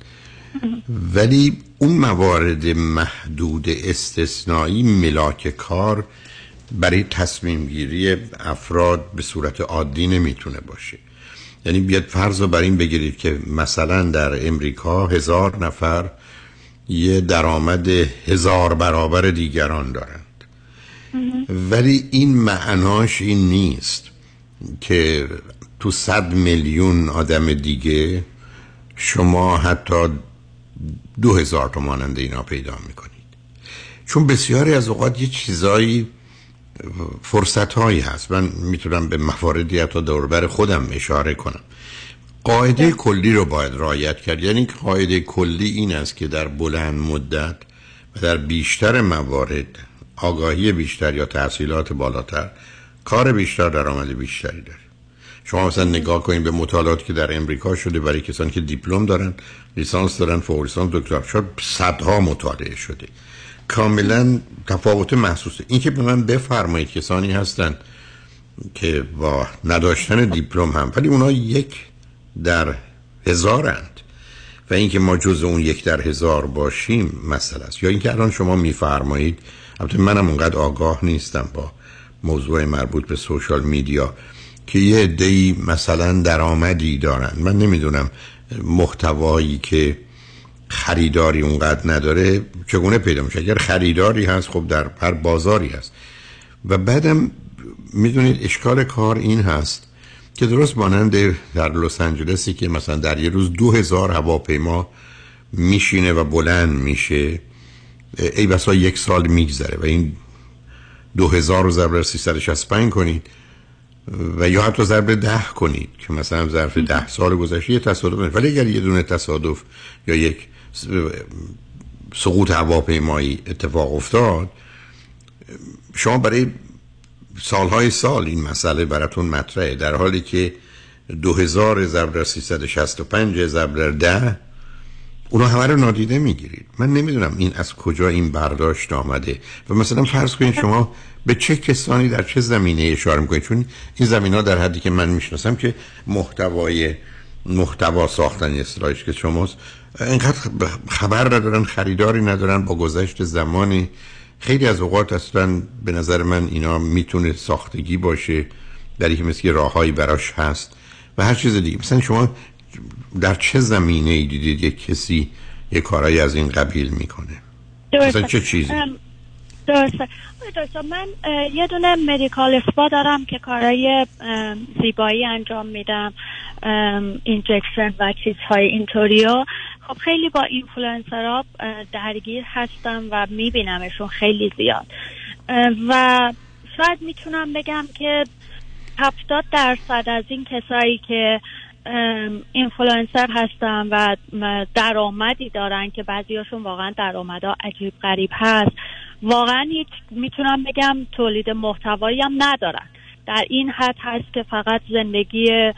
ولی اون موارد محدود استثنایی ملاک کار برای تصمیم گیری افراد به صورت عادی نمی‌تونه باشه. یعنی بیاد فرض رو بر این بگیرید که مثلا در امریکا هزار نفر یه درآمد هزار برابر دیگران دارند. ولی این معناش این نیست که تو صد میلیون آدم دیگه شما حتی دو هزار تا مانند اینا پیدا می‌کنید. چون بسیاری از اوقات یه چیزایی فرصت هایی هست. من می‌تونم به مواردی حتی دوربر خودم اشاره کنم. قاعده کلی رو باید رعایت کرد. یعنی که قاعده کلی این است که در بلند مدت و در بیشتر موارد آگاهی بیشتر یا تحصیلات بالاتر کار بیشتر درآمد بیشتری داره. شما مثلا نگاه کنید به مطالعاتی که در امریکا شده برای کسانی که دیپلم دارن لیسانس دارن فوق لیسانس دکترا. شاید صدها مطالعه شده. کاملا تفاوت محسوسه. این که به من بفرمایید کسانی هستن که با نداشتن دیپلم هم ولی اونا یک در هزارند و اینکه ما جز اون یک در هزار باشیم مسئله است. یا اینکه الان شما میفرمایید البته منم اونقدر آگاه نیستم با موضوع مربوط به سوشال میدیا که یه عده‌ای مثلا درآمدی دارن. من نمی‌دونم محتوایی که خریداری اونقدر نداره چگونه پیدا میشه اگر خریداری هست خب در هر بازاری هست و بعدم می‌دونید اشکال کار این هست که درست مانند در لس آنجلسی که مثلا در یه روز دو هزار هواپیما میشینه و بلند میشه ای بسا یک سال میگذره و این دو هزار رو ضرب 365 کنید و یا حتی ضرب ده کنید که مثلا ظرف ده سال گذشته یه تصادف. ولی اگر یه دونه تصادف یا یک سقوط هواپیمایی اتفاق افتاد. شما برای سالهای سال این مسئله براتون مطرحه در حالی که دو هزار ضرب در 365 ضرب در ده اونا همه رو نادیده می‌گیرید. من نمی‌دونم این از کجا این برداشت آمده. و مثلا فرض کنید شما به چه کسانی در چه زمینه اشاره می‌کنید؟ چون این زمین ها در حدی که من می‌شناسم که محتوای محتوا ساختن اصطلاحش که شماست اینقدر خبر ندارن خریداری ندارن با گذشت زمانی. خیلی از اوقات اصلا به نظر من اینا می‌تونه ساختگی باشه در که مثل راههایی براش هست و هر چیز دیگه. مثلا شما در چه زمینه ای دیدید یک کسی یک کارایی از این قبیل می‌کنه؟ مثلا چه چیزی؟ درسته. دکتر من یه دونه medical spa دارم که کارهای ام، زیبایی انجام میدم. injection و چیزهای اینطوریو. خب خیلی با اینفلوئنسرها درگیر هستم و میبینمشون خیلی زیاد. و شاید می‌تونم بگم که هفتاد درصد از این کسایی که اینفلوئنسر هستن و درآمدی دارن که بعضیاشون واقعا درآمدها عجیب غریب هست واقعا هیچ می‌تونم بگم تولید محتوایی هم ندارن. در این حد هست که فقط زندگی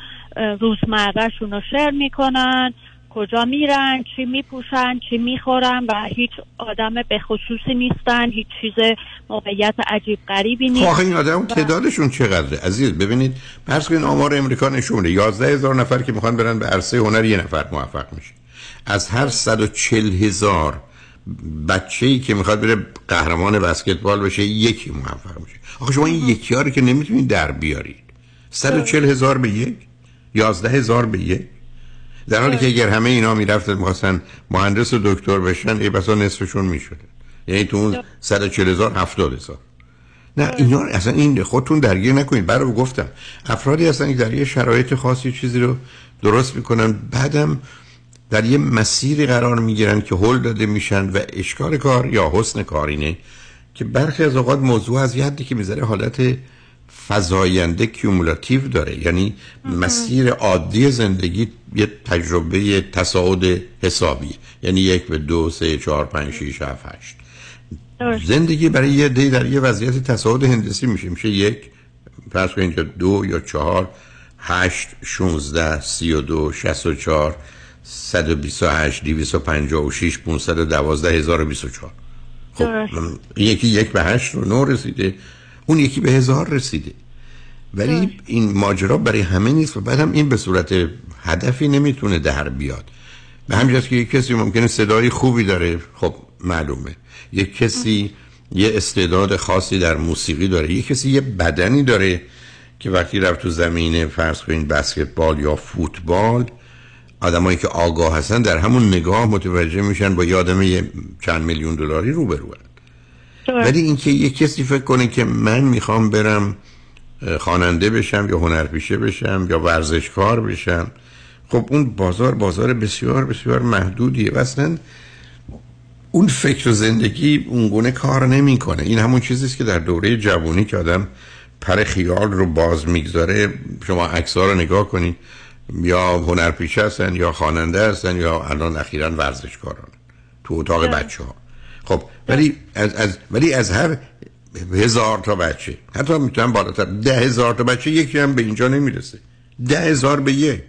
روزمرهشون رو share می‌کنن. کجا میرن چی میپوشن چی می‌خورن و هیچ آدم به خصوصی نیستن هیچ چیز موقعیت عجیب غریبی خب نیست. آخه این آدم و- تعدادشون چقدره؟ عزیز ببینید فرض کنید آمار امریکا نشون میده. 11 هزار نفر که می‌خوان برن به عرصه هنر یه نفر موفق میشه. از هر 140 هزار بچه ای که می‌خواد بره قهرمان بسکتبال بشه یکی موفق میشه. آخه شما این یکی ها رو که نمی‌تونید در بیارید. 140 هزار به یک؟ 11 هزار به یک؟ در حالی که اگر همه اینا می‌رفتن می‌خواستن مهندس و دکتر بشن ای بسا نصفشون می‌شده. یعنی تو اون 140 هزار 70 هزار. نه اینا اصلا این خودتون درگیر نکنید. برای گفتم افرادی هستن که در یه شرایط خاصی چیزی رو درست می‌کنن. بعدم در یه مسیری قرار می‌گیرن که هل داده میشن و اشکال کار یا حسن کار اینه که برخی از اوقات موضوع از یه حدی که می‌ذاره حالت فزاینده کیومولاتیو داره. یعنی مسیر عادی زندگی یه تجربه تصاعد حسابی. یعنی یک به دو سه چهار پنج شیش هفت هشت. زندگی برای یه دی در یه وضعیت تصاعد هندسی میشه. میشه یک فرض کنید یا دو یا چهار هشت شونزده سی و دو شست و چهار صد و بیست و هشت دیویس و پنجاه و شیش پونصد و دوازده هزار و بیست و چهار. خب یکی یک به هشت و نو رسیده. اون یکی به هزار رسیده. ولی این ماجرا برای همه نیست و بعدم این به صورت هدفی نمی‌تونه در بیاد. به همجاست که یک کسی ممکنه صدای خوبی داره خب معلومه. یک کسی یه استعداد خاصی در موسیقی داره. یک کسی یه بدنی داره که وقتی رفت تو زمین فرض کنید بسکتبال یا فوتبال آدمایی که آگاه هستن در همون نگاه متوجه میشن با یه آدم یه چند میلیون دلاری روبرو ولی اینکه یه کسی فکر کنه که من می‌خوام برم خواننده بشم یا هنرپیشه بشم یا ورزشکار بشم خب اون بازار بازار بسیار بسیار محدودیه و اصلا اون فکر و زندگی اون گونه کار نمی‌کنه. این همون چیزیست که در دوره جوانی که آدم پر خیال رو باز می‌گذاره. شما عکس‌ها رو نگاه کنید. یا هنرپیشه هستن یا خواننده هستن یا الان اخیرا ورزشکاران تو اتاق بچه ها خب ولی از, از ولی از هر هزار تا بچه حتی می‌تونم بالاتر ده هزار تا بچه یکی هم به اینجا نمی‌رسه. ده هزار به یک.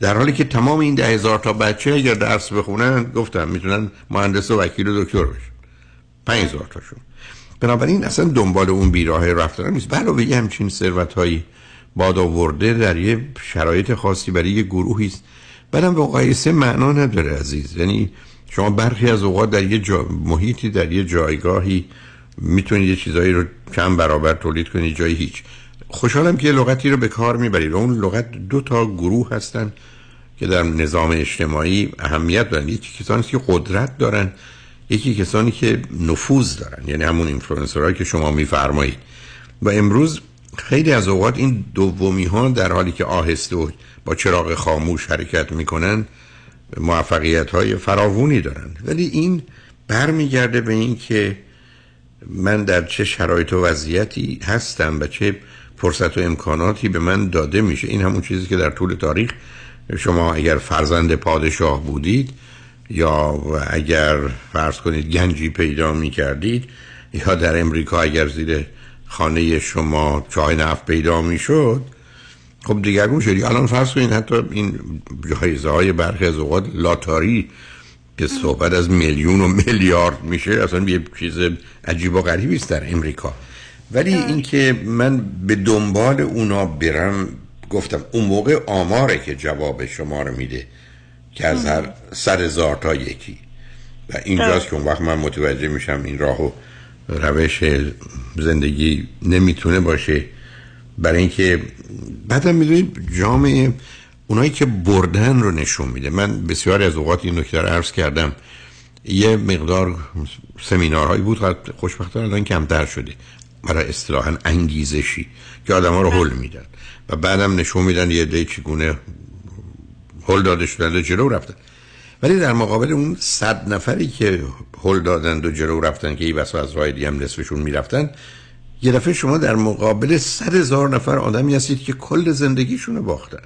در حالی که تمام این ده هزار تا بچه اگر درس بخونن گفتم می‌تونن مهندس و وکیل و دکتر بشن. پنج هزار تاشون. بنابراین اصلا دنبال اون بیراه رفتن نیست. علاوه یه همچین ثروت هایی باد آورده در یه شرایط خاصی برای یه گروهی است. بعدم به مقایسه معنا نداره عزیز. یعنی شما برخی از اوقات در یه جا... محیطی در یه جایگاهی می‌تونید یه چیزایی رو چند برابر تولید کنید جای هیچ. خوشحالم که یه لغتی رو به کار می‌برید. اون لغت دو تا گروه هستن که در نظام اجتماعی اهمیت دارن. یکی کسانی که قدرت دارن یکی کسانی که نفوذ دارن. یعنی همون اینفلوئنسرهایی که شما میفرمایید. و امروز خیلی از اوقات این دومی ها در حالی که آهسته و با چراغ خاموش حرکت می‌کنن موفقیت های فراوونی دارن ولی این برمیگرده به این که من در چه شرایط و وضعیتی هستم و چه فرصت و امکاناتی به من داده میشه. این همون چیزی که در طول تاریخ شما اگر فرزند پادشاه بودید یا اگر فرض کنید گنجی پیدا می کردید یا در امریکا اگر زیر خانه شما چای نفت پیدا می شد خب دیگرگون شدی الان فرض کنید حتی این جایزه های برخی از اوقات لاتاری که صحبت از میلیون و میلیارد میشه اصلا یه چیز عجیب و غریبی است در امریکا. ولی اینکه من به دنبال اونا برم گفتم اون موقع آماره که جواب شما رو میده که از هر صد هزار تا یکی. و اینجاست که اون وقت من متوجه میشم این راه و روش زندگی نمی‌تونه باشه. برای اینکه بعدم می‌دونید جامعه اونایی که بردن رو نشون میده. من بسیاری از اوقات این نکته رو عرض کردم. یه مقدار سمینارهایی بود خب خوشبختانه الان کمتر شده. برای اصطلاحا انگیزشی که آدم ها رو حل میدن. و بعدم نشون میدن یه دی چگونه هل داده شدن و جلو رفتن. ولی در مقابل اون صد نفری که هل دادن و جلو رفتن که ای بسا از راه دیگه هم نصفشون می‌رفتن یه دفعه شما در مقابل صد هزار نفر آدمی هستید که کل زندگیشون رو باختن.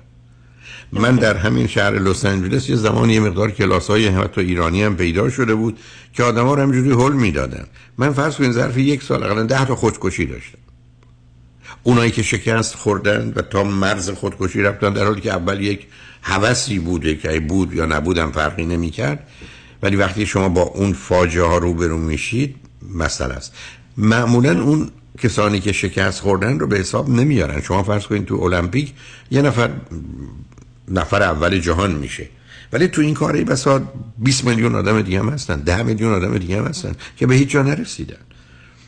من در همین شهر لس آنجلس یه زمان یه مقدار کلاس های حتی ایرانی هم پیدا شده بود که آدم ها رو همجوری هل می‌دادن. من فرض کنید ظرف یک سال اقلا ده تا خودکشی داشتم. اونایی که شکست خوردن و تا مرز خودکشی رفتن در حالی که اول یک هوسی بوده که بود یا نبودم فرقی نمی‌کرد. ولی وقتی شما با اون فاجعه ها روبرو میشید مسئله است. معمولا اون کسانی که شکست خوردن رو به حساب نمیارن. شما فرض کنید تو المپیک یه نفر نفر اول جهان میشه. ولی تو این کاری بسا 20 میلیون آدم دیگه هم هستن 10 میلیون آدم دیگه هم هستن که به هیچ جا نرسیدن.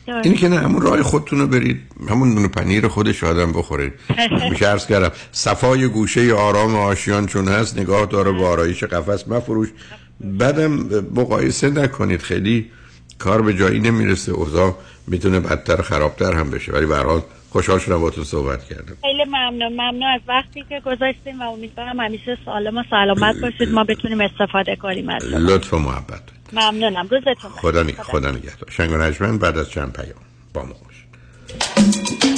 این که نه همون راه خودتون رو برید همون نون پنیر خودش آدم بخورید میشه عرض کردم صفای گوشه آرام آشیان چون هست نگاه داره با آرایش قفس مفروش. بعدم مقایسه نکنید خیلی کار به جایی نمی‌رسه. اوضاع می‌تونه بدتر خرابتر هم بشه. ولی به حال خوشحال شدم با تو صحبت کردم. خیلی ممنون. ممنون از وقتی که گذاشتیم و امیدوارم همیشه سالم و سلامت باشید. ما بتونیم استفاده کنیم از لطف و محبت. ممنونم. روزتون خدا نگه خدا نگهدار. شنگ بعد از چند پیام با ما باشید.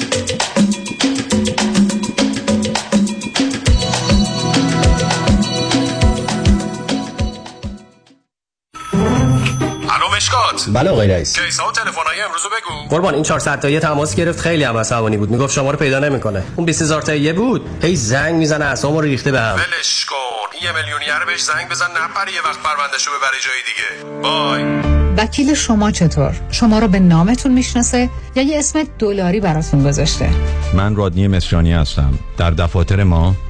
مشکات بله آقای رئیس. کیسا و تلفن‌های امروز بگو. قربان این 400 تایی تماس گرفت خیلی هم عصبانی بود. می‌گفت شما رو پیدا نمی‌کنه. اون 20000 تایی بود. هی زنگ می‌زنه اعصابمو ریخته بهم ولش کن. یه میلیونیر بهش زنگ بزن نپره یه وقت پروندهشو ببره جای دیگه. بای وکیل شما چطور؟ شما رو به نامتون می‌شناسه یا یه اسم دلاری براتون گذاشته؟ من رادنی مصریانی هستم. در دفاتر ما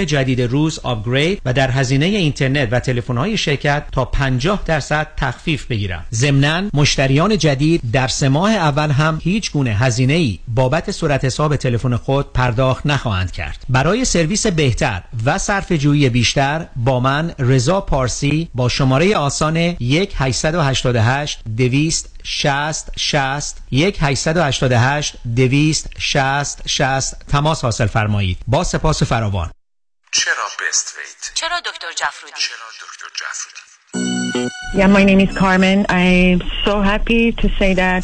جدید روز upgrade و در هزینه اینترنت و تلفن‌های شرکت تا 50 درصد تخفیف بگیرم. ضمناً مشتریان جدید در سه ماه اول هم هیچ گونه هزینه ای بابت صورت حساب تلفن خود پرداخت نخواهند کرد. برای سرویس بهتر و صرفه جویی بیشتر با من رضا پارسی با شماره آسان 1 888 200 60 60 1 888 200 60 60 تماس حاصل فرمایید. با سپاس فراوان. چرا بست ویت؟ چرا دکتر جفرودی؟ چرا دکتر جفرودی؟ Yeah, my name is Carmen. I'm so happy to say that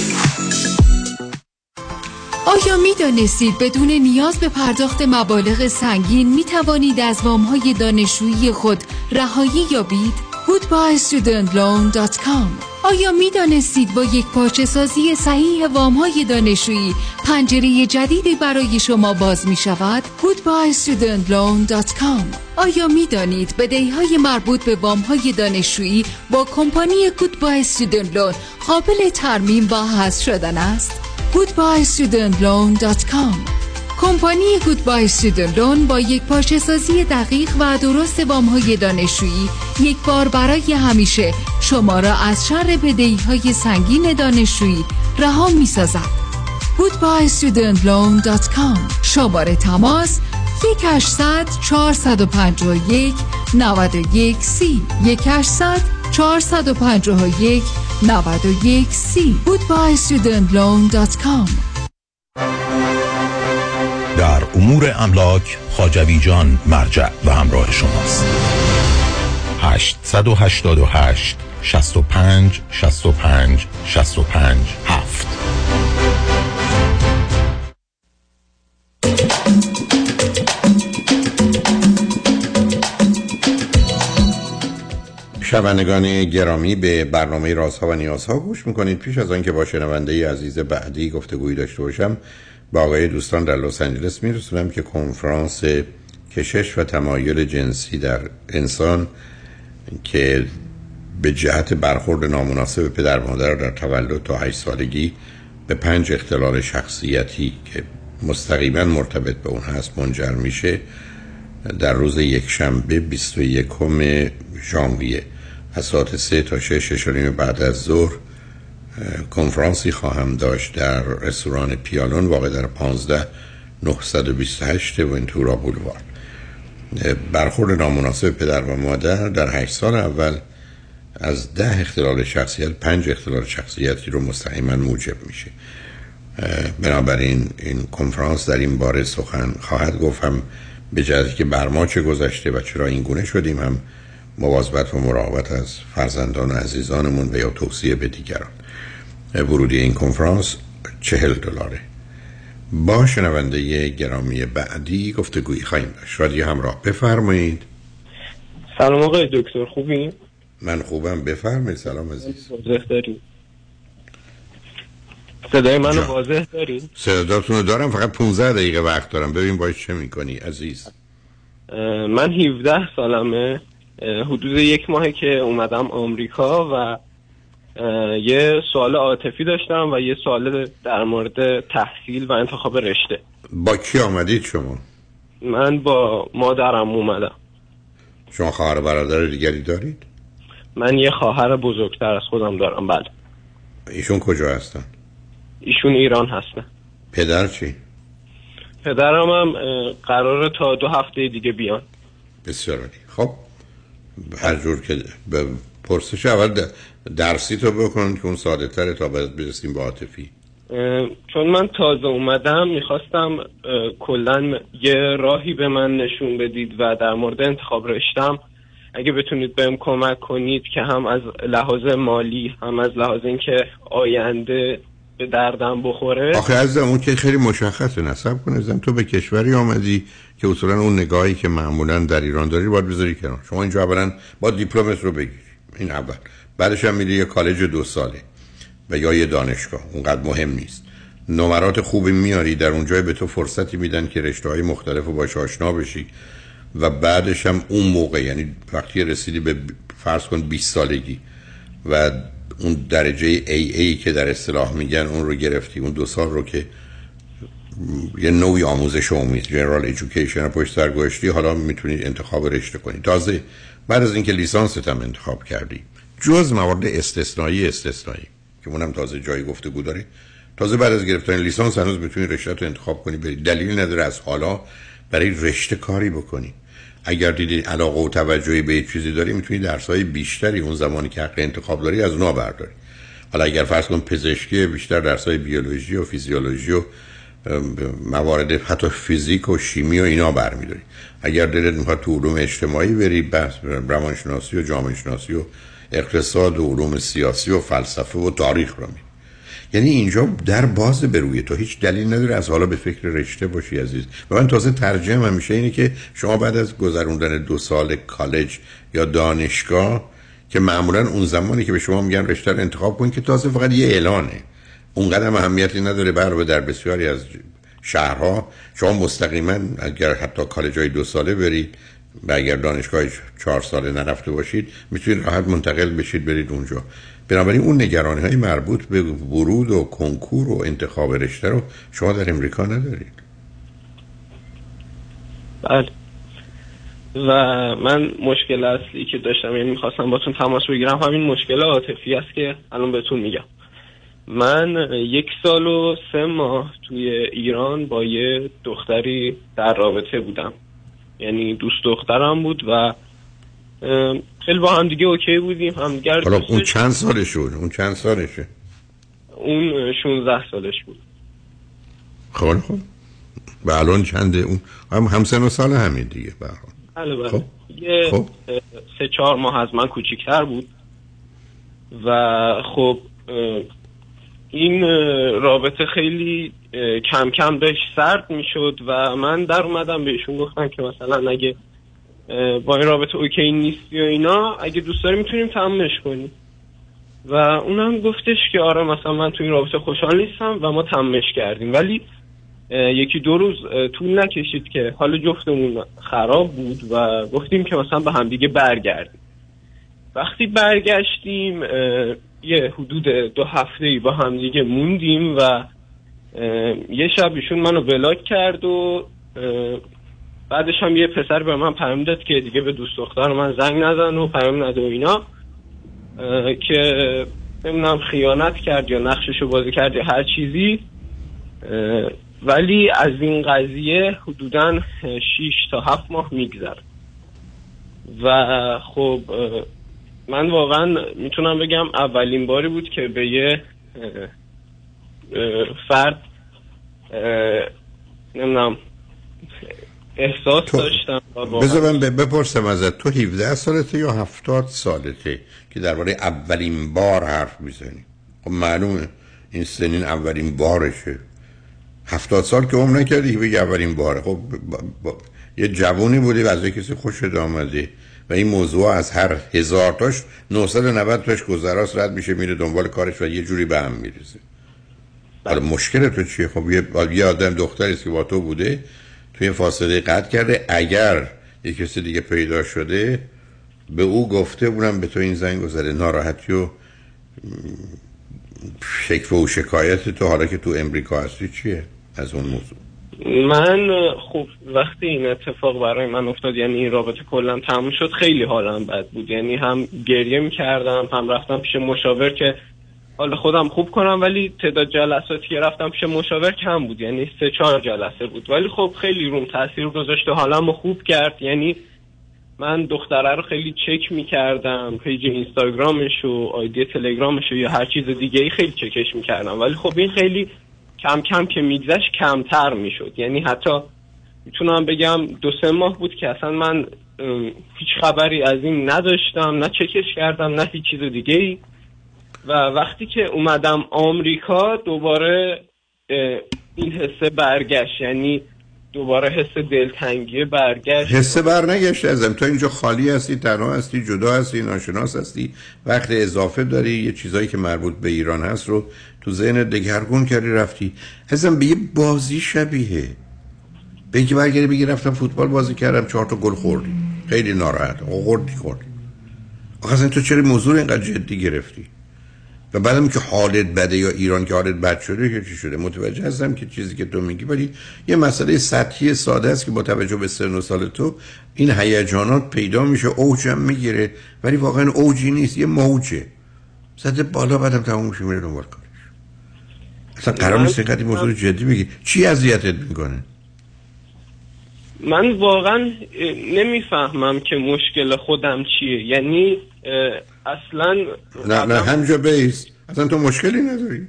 آیا می دانستید بدون نیاز به پرداخت مبالغ سنگین می توانید از وام های دانشجویی خود رهایی یابید؟ goodbyestudentloan.com آیا می دانستید با یک پارچه سازی صحیح وام های دانشجویی پنجره جدیدی برای شما باز می شود؟ goodbyestudentloan.com آیا می دانید بدهی های مربوط به وام های دانشجویی با کمپانی Loan قابل ترمیم و حذف شدن است؟ goodbyestudentloan.com کمپانی گودبای سودن با یک پارچه سازی دقیق و درست وام های دانشجویی یک بار برای همیشه شما را از شر بدهی های سنگین دانشجویی رها می سازد. goodbyestudentloan.com شماره تماس 1800 451 91 سی. 1800 451 91 سی. goodbyestudentloan.com در امور املاک خاجوی جان مرجع و همراه شماست. 888 65 65 65 7 شنوندگان گرامی به برنامه رازها و نیازها گوش می‌کنید. پیش از آنکه با شنونده عزیز بعدی گفتگویی داشته باشم با آقای دوستان در لس آنجلس میرسونم که کنفرانس کشش و تمایل جنسی در انسان که به جهت برخورد نامناسب پدر مادر در تولد تا 8 سالگی به پنج اختلال شخصیتی که مستقیما مرتبط به اون هست منجر میشه در روز یک شنبه 21 ژانویه. از ساعت 3 تا 6 6 بعد از ظهر کنفرانسی خواهم داشت در رستوران پیالون واقع در 15 928 ونتورا بولوار. برخورد نامناسب پدر و مادر در 8 سال اول از ده اختلال شخصیت پنج اختلال شخصیتی رو مستقیما موجب میشه. بنابراین این کنفرانس در این باره سخن خواهد گفتم به جهتی که بر ما چه گذشته و چرا این گونه شدیم هم مواظبت و مراقبت از فرزندان و عزیزانمون و یا توصیه به دیگران. ورودی این کنفرانس چهل دلاره. با شنونده گرامی بعدی گفتگویی خواهیم داشت. رادیو همراه بفرمایید. سلام آقای دکتر خوبین؟ من خوبم. بفرمایید. سلام عزیز. واضح دارید صدای منو واضح دارید صداتون رو دارم فقط 15 دقیقه وقت دارم. ببین باید چه می‌کنی عزیز. من 17 سالمه. حدود یک ماهه که اومدم آمریکا و یه سوال عاطفی داشتم و یه سوال در مورد تحصیل و انتخاب رشته با کی آمدید شما؟ من با مادرم اومدم شما خواهر برادر دیگری دارید؟ من یه خواهر بزرگتر از خودم دارم بله ایشون کجا هستن؟ ایشون ایران هستن پدر چی؟ پدرم هم قراره تا دو هفته دیگه بیان بسیار خب هر جور که به پرسش اول درسی تو بکنن که اون ساده تره تا برسیم به عاطفی. چون من تازه اومدم می‌خواستم کلا یه راهی به من نشون بدید و در مورد انتخاب رشتم. اگه بتونید بهم کمک کنید که هم از لحاظ مالی هم از لحاظ اینکه آینده به دردم بخوره. آخه از اون که خیلی مشخصه. نصب کنه زن تو به کشوری آمدی که اصولا اون نگاهی که معمولا در ایران داری باید بذاری کنار. شما اینجا اولا با دیپلمت رو بگیری این اول. بعدش هم میری یه کالج دو ساله و یا یه دانشگاه. اونقدر مهم نیست. نمرات خوبی میاری. در اونجا به تو فرصتی میدن که رشته های مختلف رو باش آشنا بشی. و بعدش هم اون موقع یعنی وقتی رسیدی به فرض کن 20 سالگی و اون درجه AA که در اصطلاح میگن اون رو گرفتی اون دو سال رو که یه نوعی آموزش امید جنرال ایژوکیشن پشت سر گذاشتی حالا می‌تونی انتخاب رشته کنی. تازه بعد از اینکه لیسانست هم انتخاب کردی جز موارد استثنایی استثنایی که اونم تازه جای گفتگو داره تازه بعد از گرفتن لیسانس هنوز می‌تونی رشته رو انتخاب کنی بری. دلیل نداره از حالا برای رشته کاری بکنی. اگر دیدی علاقه و توجهی به چیزی داری می‌تونی درسای بیشتری اون زمانی که حق انتخاب داری از اونها برداری. حالا اگر فرض کن پزشکی بیشتر درسای بیولوژی و فیزیولوژی و موارد حتی فیزیک و شیمی و اینا برمیداری. اگر دلت می‌خواد تو علوم اجتماعی بری بحث روانشناسی و جامعه شناسی و اقتصاد و علوم سیاسی و فلسفه و تاریخ رو می یعنی اینجا در باز به روی تو. هیچ دلیل نداره از حالا به فکر رشته باشی عزیز. و من تازه ترجمه همیشه اینه که شما بعد از گذروندن دو سال کالج یا دانشگاه که معمولا اون زمانی که به شما میگن رشته رو انتخاب کن که تازه فقط یه اعلانه. اونقدر هم اهمیتی نداره بر در بسیاری از شهرها. شما مستقیما اگر حتی کالج های دو ساله برید و اگر دانشگاه چهار ساله نرفته باشید می‌تونید راحت منتقل بشید برید اونجا. بنابراین اون نگرانی های مربوط به ورود و کنکور و انتخاب رشته رو شما در امریکا ندارید. بله. و من مشکل اصلی که داشتم یعنی می‌خواستم باتون تماس بگیرم همین مشکل عاطفی است که الان بهتون میگم. من یک سال و سه ماه توی ایران با یه دختری در رابطه بودم. یعنی دوست دخترم بود و خیلی با هم دیگه اوکی بودیم هم حالا اون چند سالش بود اون چند سالشه؟ اون 16 سالش بود. خب خب. و الان چنده؟ اون هم همسن و سال همین دیگه به بله بله. خب. یه خب. سه چهار ماه از من کوچیکتر بود. و خب این رابطه خیلی کم کم بهش سرد می‌شد و من در اومدم بهشون گفتم که مثلا اگه با این رابطه اوکی نیستی و اینا اگه دوست داری می‌تونیم تمامش کنیم. و اونم گفتش که آره مثلا من تو این رابطه خوشحال نیستم و ما تمامش کردیم. ولی یکی دو روز طول نکشید که حال جفتمون خراب بود و گفتیم که مثلا به همدیگه برگردیم. وقتی برگشتیم یه حدود دو هفته ای با همدیگه موندیم و یه شب ایشون منو بلاک کرد و بعدش هم یه پسر به من پیام داد که دیگه به دوست دختر من زنگ نزن و پیام نده و اینا. که نمی‌دونم خیانت کرد یا نقششو بازی کرد یا هر چیزی. ولی از این قضیه حدودا 6 تا 7 ماه میگذر. و خب من واقعا می‌تونم بگم اولین باری بود که به یه فرد نمی‌دونم احساس تو... داشتم بذار من بپرسم ازت. تو 17 سالته یا 70 سالته که درباره اولین بار حرف می‌زنی؟ خب معلومه این سنین اولین بارشه. هفتاد سال که عمر نکردی بگی اولین باره. خب با, یه جوونی بودی و از کسی خوشت آمده. و این موضوع از هر هزار تاش 990 تاش گذراست رد میشه میره دنبال کارش و یه جوری به هم می‌رسه حالا مشکل تو چیه؟ خب یه, یه آدم دختری که با تو بوده توی فاصله قطع کرده. اگر یه کسی دیگه پیدا شده به او گفته اونم به تو این زنگ گذاره ناراحتی و شکف و شکایت تو حالا که تو امریکا هستی چیه از اون موضوع؟ من خب وقتی این اتفاق برای من افتاد یعنی این رابطه کلا تموم شد خیلی حالم بد بود. یعنی هم گریه می‌کردم هم رفتم پیش مشاور که حال خودم خوب کنم ولی تعداد جلساتی که رفتم پیش مشاور کم بود یعنی سه چهار جلسه بود. ولی خب خیلی روم تاثیر گذاشت و حالم خوب کرد. یعنی من دختره رو خیلی چک می‌کردم پیج اینستاگرامش و آیدی تلگرامش و یا هر چیز دیگه ای خیلی چکش می‌کردم. ولی خب این خیلی کم کم که میگذشت کمتر می‌شد. یعنی حتی می‌تونم بگم دو سه ماه بود که اصلا من هیچ خبری از این نداشتم نه چکش کردم نه هیچ چیز دیگه ای و وقتی که اومدم آمریکا دوباره این حسه برگشت یعنی دوباره حس دلتنگی برگشت. حس برنگشت ازم تو اینجا خالی هستی تنها هستی جدا هستی ناشناس هستی. وقت اضافه داری یه چیزایی که مربوط به ایران هست رو تو ذهن دگرگون کردی رفتی. ازم به یه بازی شبیه. به اینکه برگردی بگی رفتم فوتبال بازی کردم چهار تا گل خوردی. خیلی ناراحت. خوردی خوردی. آخه تو چرا موضوع اینقدر جدی گرفتی؟ و بعدم که حالت بده یا ایران که حالت بد شده که چی شده؟ متوجه هستم که چیزی که تو میگی ولی یه مسئله سطحی ساده است که با توجه به سن و سال تو این هیجانات پیدا میشه اوجم می‌گیره ولی واقعا اوجی نیست یه موجه. زده بالا بعدم تموم میشه میره دنبال کارش. اصلا قرار نیست اینقدر موضوع جدی میگی چی اذیتت می‌کنه؟ من واقعا نمی‌فهمم که مشکل خودم چیه. یعنی اصلا نه نه همجا بیست اصلا تو مشکلی نداری؟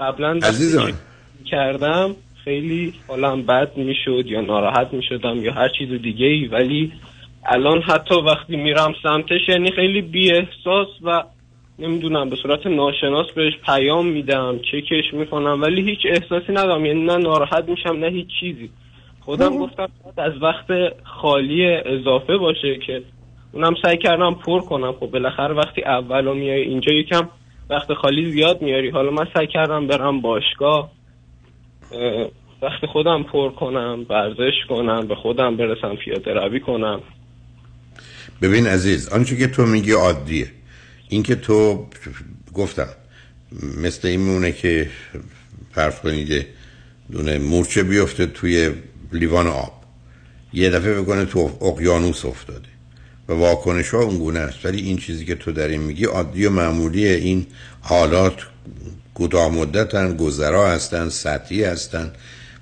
قبلا عزیزان. کردم خیلی حالم بد می‌شد یا ناراحت می‌شدم یا هر چیز دیگه ای ولی الان حتی وقتی میرم سمتش یعنی خیلی بی احساس و نمی‌دونم به صورت ناشناس بهش پیام میدم چکش می‌کنم ولی هیچ احساسی ندارم. یعنی نه ناراحت میشم نه هیچ چیزی. خودم گفتم از وقت خالی اضافه باشه که اونم سعی کردم پر کنم. خب بالاخره وقتی اولو میای اینجا یکم وقت خالی زیاد میاری. حالا من سعی کردم برم باشگاه اه، وقت خودم پر کنم ورزش کنم به خودم برسم پیاده روی کنم. ببین عزیز آنچه که تو میگی عادیه. این که تو گفتم مثل این مونه که فرض کنید دونه مورچه بیفته توی لیوان آب. یه دفعه بکنه تو اقیانوس افتاده. و واکنش ها اونگونه است. ولی این چیزی که تو در این میگی عادی و معمولی این حالات کوتاه مدتن گذرا هستن سطحی هستن.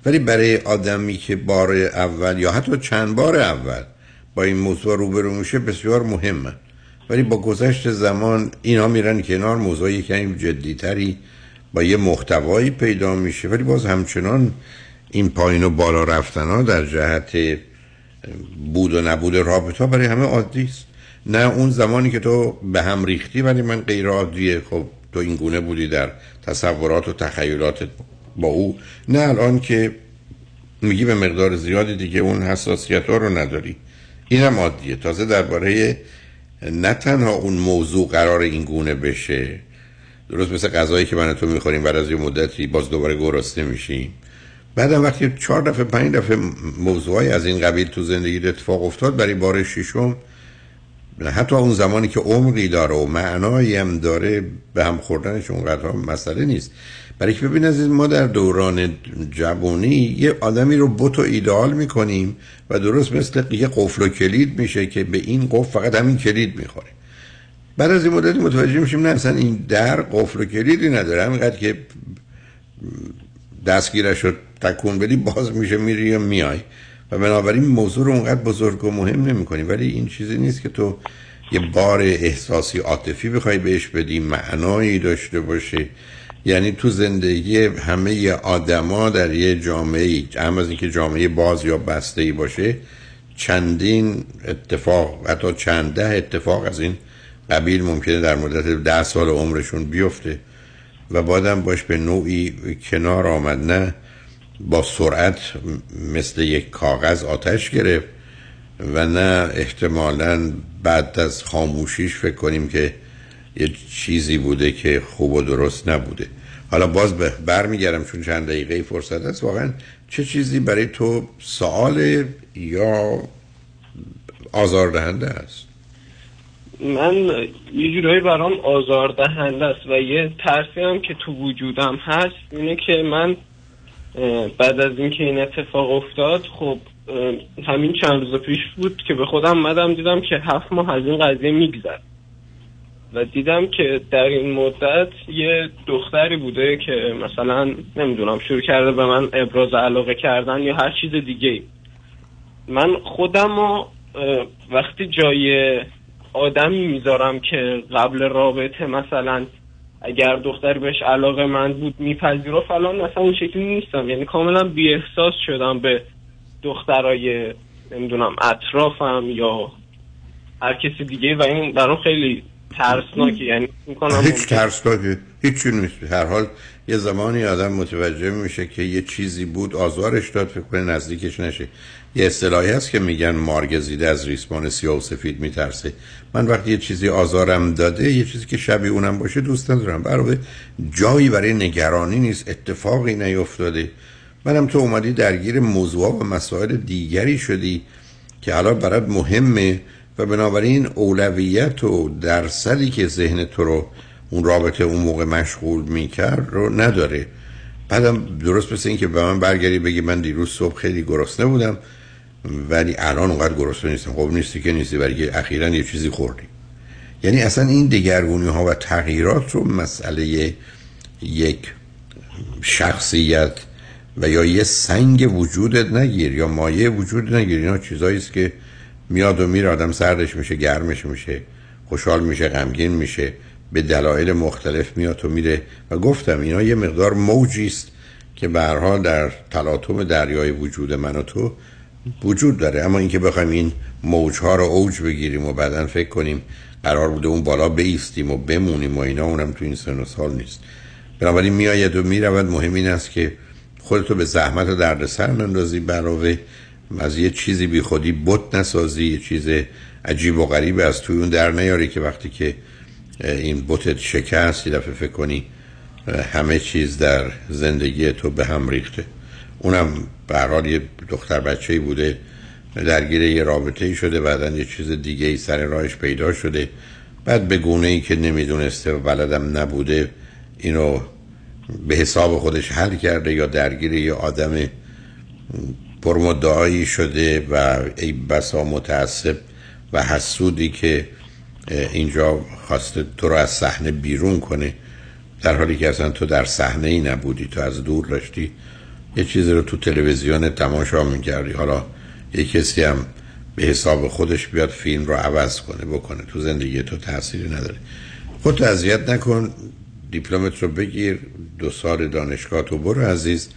ولی برای آدمی که بار اول یا حتی چند بار اول با این موضوع روبرو میشه بسیار مهمه. ولی با گذشت زمان اینا میرن کنار موضوع یکمی جدیتری با یه محتوایی پیدا میشه. ولی باز همچنان این پایین و بالا رفتن ها در جهت بود و نبود رابطه برای همه عادی است. نه اون زمانی که تو به هم ریختی ولی من غیر عادیه خب تو این گونه بودی در تصورات و تخیلاتت با او. نه الان که میگی به مقدار زیادی دیگه اون حساسیت ها رو نداری. اینم عادیه. تازه درباره نه تنها اون موضوع قرار این گونه بشه. درست مثل غذایی که من تو می‌خوریم بعد از یه مدتی باز دوباره گرسنه میشیم. بعدم وقتی چهار دفعه پنج دفعه موضوعی از این قبیل تو زندگی اتفاق افتاد برای بار ششم حتی اون زمانی که عمقی داره و معنایی هم داره به هم خوردنش اونقدر مسئله نیست. برای که ببین عزیز ما در دوران جوانی یه آدمی رو بوت و ایدئال می‌کنیم و درست مثل یه قفل و کلید میشه که به این قفل فقط همین کلید می‌خوره. بعد از این مدتی متوجه میشیم نه اصلا این در قفل و کلیدی نداره. همینقدر که دستگیرش رو تکون بدی باز میشه میری یا میای. و بنابراین موضوع رو اونقدر بزرگ و مهم نمی کنی ولی این چیزی نیست که تو یه بار احساسی عاطفی بخوای بهش بدی معنایی داشته باشه یعنی تو زندگی همه آدما در یه جامعه هم از اینکه جامعه باز یا بسته ای باشه چندین اتفاق حتی چند ده اتفاق از این قبیل ممکنه در مدت ده سال عمرشون بیفته. و بعدم باش به نوعی کنار آمد نه با سرعت مثل یک کاغذ آتش گرفت و نه احتمالا بعد از خاموشیش فکر کنیم که یه چیزی بوده که خوب و درست نبوده. حالا باز برمیگردم چون چند دقیقه فرصت است. واقعا چه چیزی برای تو سوال یا آزاردهنده است؟ من یه جورایی برام آزاردهنده است و یه ترسی هم که تو وجودم هست اینه که من بعد از اینکه این اتفاق افتاد خب همین چند روز پیش بود که به خودم مدم دیدم که هفت ماه از این قضیه میگذر و دیدم که در این مدت یه دختری بوده که مثلا نمی‌دونم شروع کرده به من ابراز علاقه کردن یا هر چیز دیگه. من خودم رو وقتی جای آدمی می‌ذارم که قبل رابطه مثلا اگر دختری بهش علاقه من بود میپذیرفت الان مثلا اون شکلی نیستم. یعنی کاملا بی احساس شدم به دخترای نمی‌دونم اطرافم یا هر کسی دیگه و این برام خیلی ترسناکه. یعنی می‌کنم هیچ ترسناکه هیچی نیست. هر حال یه زمانی آدم متوجه میشه که یه چیزی بود آزارش داد فکر کنه نزدیکش نشه. یه اصطلاحی هست که میگن مارگزیده از ریسمان سیاه و سفید میترسه. من وقتی یه چیزی آزارم داده یه چیزی که شبیه اونم باشه دوست ندارم. برای جایی برای نگرانی نیست اتفاقی نیفتاده. منم تو اومدی درگیر موضوع و مسائل دیگری شدی که الان برات مهمه و بنابراین اولویت و درصدی که ذهن تو رو اون رابطه اون موقع مشغول می‌کرد رو نداره. بعدم درست مثل این که به من برگردی بگی من دیروز صبح خیلی گرسنه بودم ولی الان اونقدر گرسنه نیستم. خب نیستی که نیستی ولی اخیرا یه چیزی خوردی. یعنی اصلا این دگرگونی ها و تغییرات رو مسئله یک شخصیت و یا یه سنگ وجودت نگیر یا مایه وجود نگیر. اینا چیزایی است که میاد و میره. آدم سردش میشه گرمش میشه خوشحال میشه غمگین میشه. به دلایل مختلف میاد و میره. و گفتم اینا یه مقدار موجی است که به هر در تلاطم دریای وجود من و تو وجود داره. اما اینکه بخوایم این موجها رو اوج بگیریم و بعدا فکر کنیم قرار بوده اون بالا بیستیم و بمونیم و اینا اونم تو این سن و سال نیست. بنابراین میآید و می‌رود. مهم این است که خودتو به زحمت و دردسر نندازی. علاوه از یه چیزی بی خودی بت نسازی. یه چیز عجیب و غریب از توی اون در نیاری که وقتی که این بوتت شکست یه دفعه فکر کنی همه چیز در زندگی تو به هم ریخته. اونم به یه دختر بچه ای بوده درگیر یه رابطه ای شده بعدا یه چیز دیگه ای سر راهش پیدا شده. بعد به گونه ای که نمی‌دونسته و بلدم نبوده اینو به حساب خودش حل کرده یا درگیر یه آدم پرمدعایی شده و ای بسا متعصب و حسودی که اینجا خواسته تو رو از صحنه بیرون کنه در حالی که اصلا تو در صحنه ای نبودی تو از دور داشتی یه چیزی رو تو تلویزیون تماشا می‌کردی. حالا یه کسی هم به حساب خودش بیاد فیلم رو عوض کنه بکنه. تو زندگی تو تأثیری نداره. خودت اذیت نکن دیپلمت رو بگیر دو سال دانشگاه تو برو عزیز.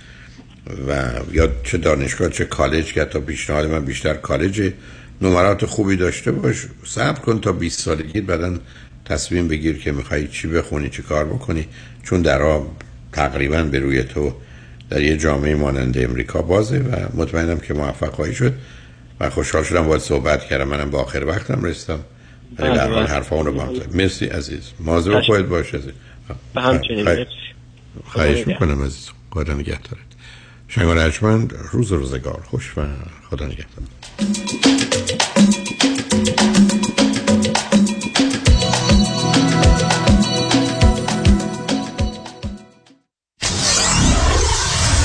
و یا چه دانشگاه چه کالج که تا پیشنهاد من بیشتر کالج نمرات خوبی داشته باش. صبر کن تا 20 سالگی بعدا تصمیم بگیر که می‌خوای چی بخونی چی کار بکنی. چون درها تقریبا به روی تو در یه جامعه مانند امریکا بازه و مطمئنم که موفق خواهی شد. و خوشحال شدم باید صحبت کردم. منم با آخر وقتم رستم. ولی در آره، حال حرفا اونو با هم مرسی عزیز. مواظب خواهید باش عزیز. به همچنین خواهش, خواهش می‌کنم عزیز. خدا نگهدارت. شنگان روز روزگار. خوش و خدا نگهدارت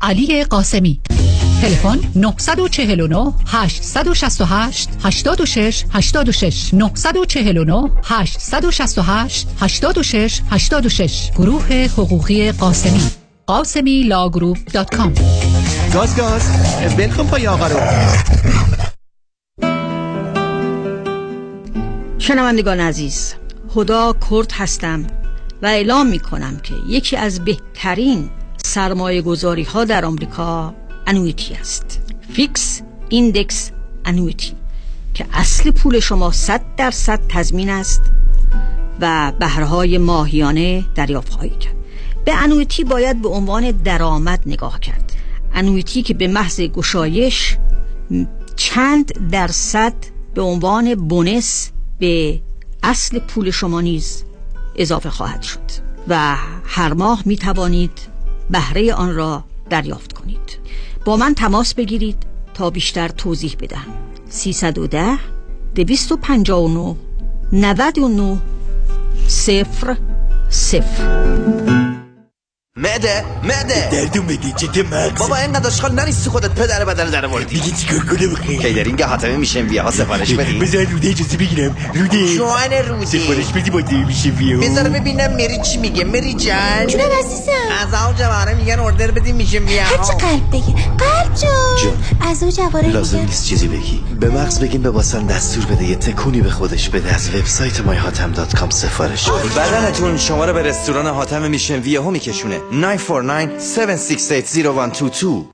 علی قاسمی. تلفن 949 868 86 86 949 868 86 86 گروه حقوقی قاسمی. قاسمی Law Group dot com. گاز گاز. بلکن پای آقا رو. شنوندگان عزیز خدا کرد هستم و اعلام می کنم که یکی از بهترین سرمایه گذاری ها در آمریکا annuity است. fixed index annuity که اصل پول شما 100 درصد تضمین است و بهرهای ماهیانه دریافت خواهید کرد. به انویتی باید به عنوان درآمد نگاه کرد. انویتی که به محض گشایش چند درصد به عنوان بونس به اصل پول شما نیز اضافه خواهد شد. و هر ماه می توانید بهره آن را دریافت کنید. با من تماس بگیرید تا بیشتر توضیح بدهم. 310 259 99 صفر صفر. معده معده دردون بگی چه مغز بابا این نداشت نریستی خودت پدر بدل در وردی میگی چیکار کنم بخیر کیدرینگ حاتمی میشه ویه ها سفارش بدی. بذار روده اجازه بگیرم. روده. جوان روده. سفارش بدی با ده میشه ویه بذار ببینم مری چی میگه. مری جان جونم عزیزم. از آو جواره میگن اردر بدی میشه ویه هرچی قلب بگی قلب جون. از او جواره لازم نیست چیزی بگی. به مغز بگیم به باسن دستور بده. یه تکونی به خودش بده. از وبسایت myhatam.com سفارش. بدنتون شما رو به رستوران حاتم میشن. ویه ها میکشونه. 949 7680122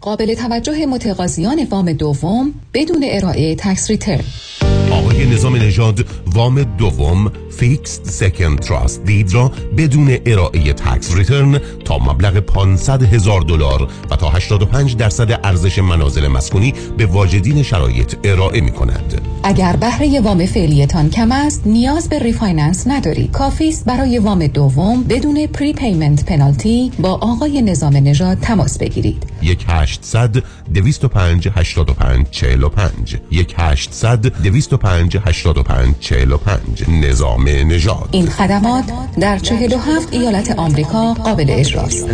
قابل توجه متقاضیان وام دوم بدون ارائه تکس ریترن آقای نظام نژاد وام دوم fixed second trust deed را بدون ارائه tax return تا مبلغ 500 هزار دلار و تا 85 درصد ارزش منازل مسکونی به واجدین شرایط ارائه می کند. اگر بهره وام فعلیتان کم است نیاز به refinance ندارید کافی است برای وام دوم بدون prepayment penalty با آقای نظام نژاد تماس بگیرید. 1 800 205 85 45 1 800 205 85 45 نظام نژاد. این خدمات در 47 ایالت آمریکا قابل اجراست.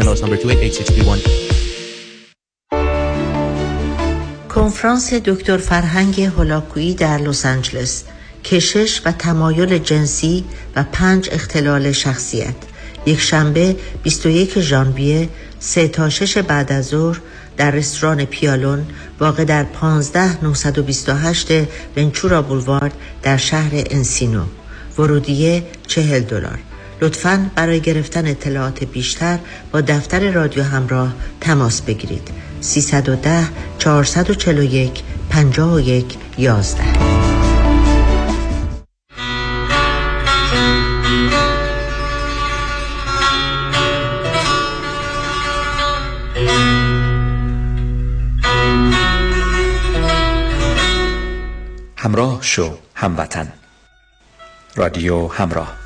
کنفرانس دکتر فرهنگ هولاکویی در لس آنجلس. کشش و تمایل جنسی و پنج اختلال شخصیت. یک شنبه 21 ژانویه 3 تا 6 بعد از ظهر در رستوران پیالون واقع در 15 928 ونچورا بولوارد در شهر انسینو. ورودیه 40 دلار. لطفا برای گرفتن اطلاعات بیشتر با دفتر رادیو همراه تماس بگیرید. 310 441 51 11 همراه شو هموطن. رادیو همراه.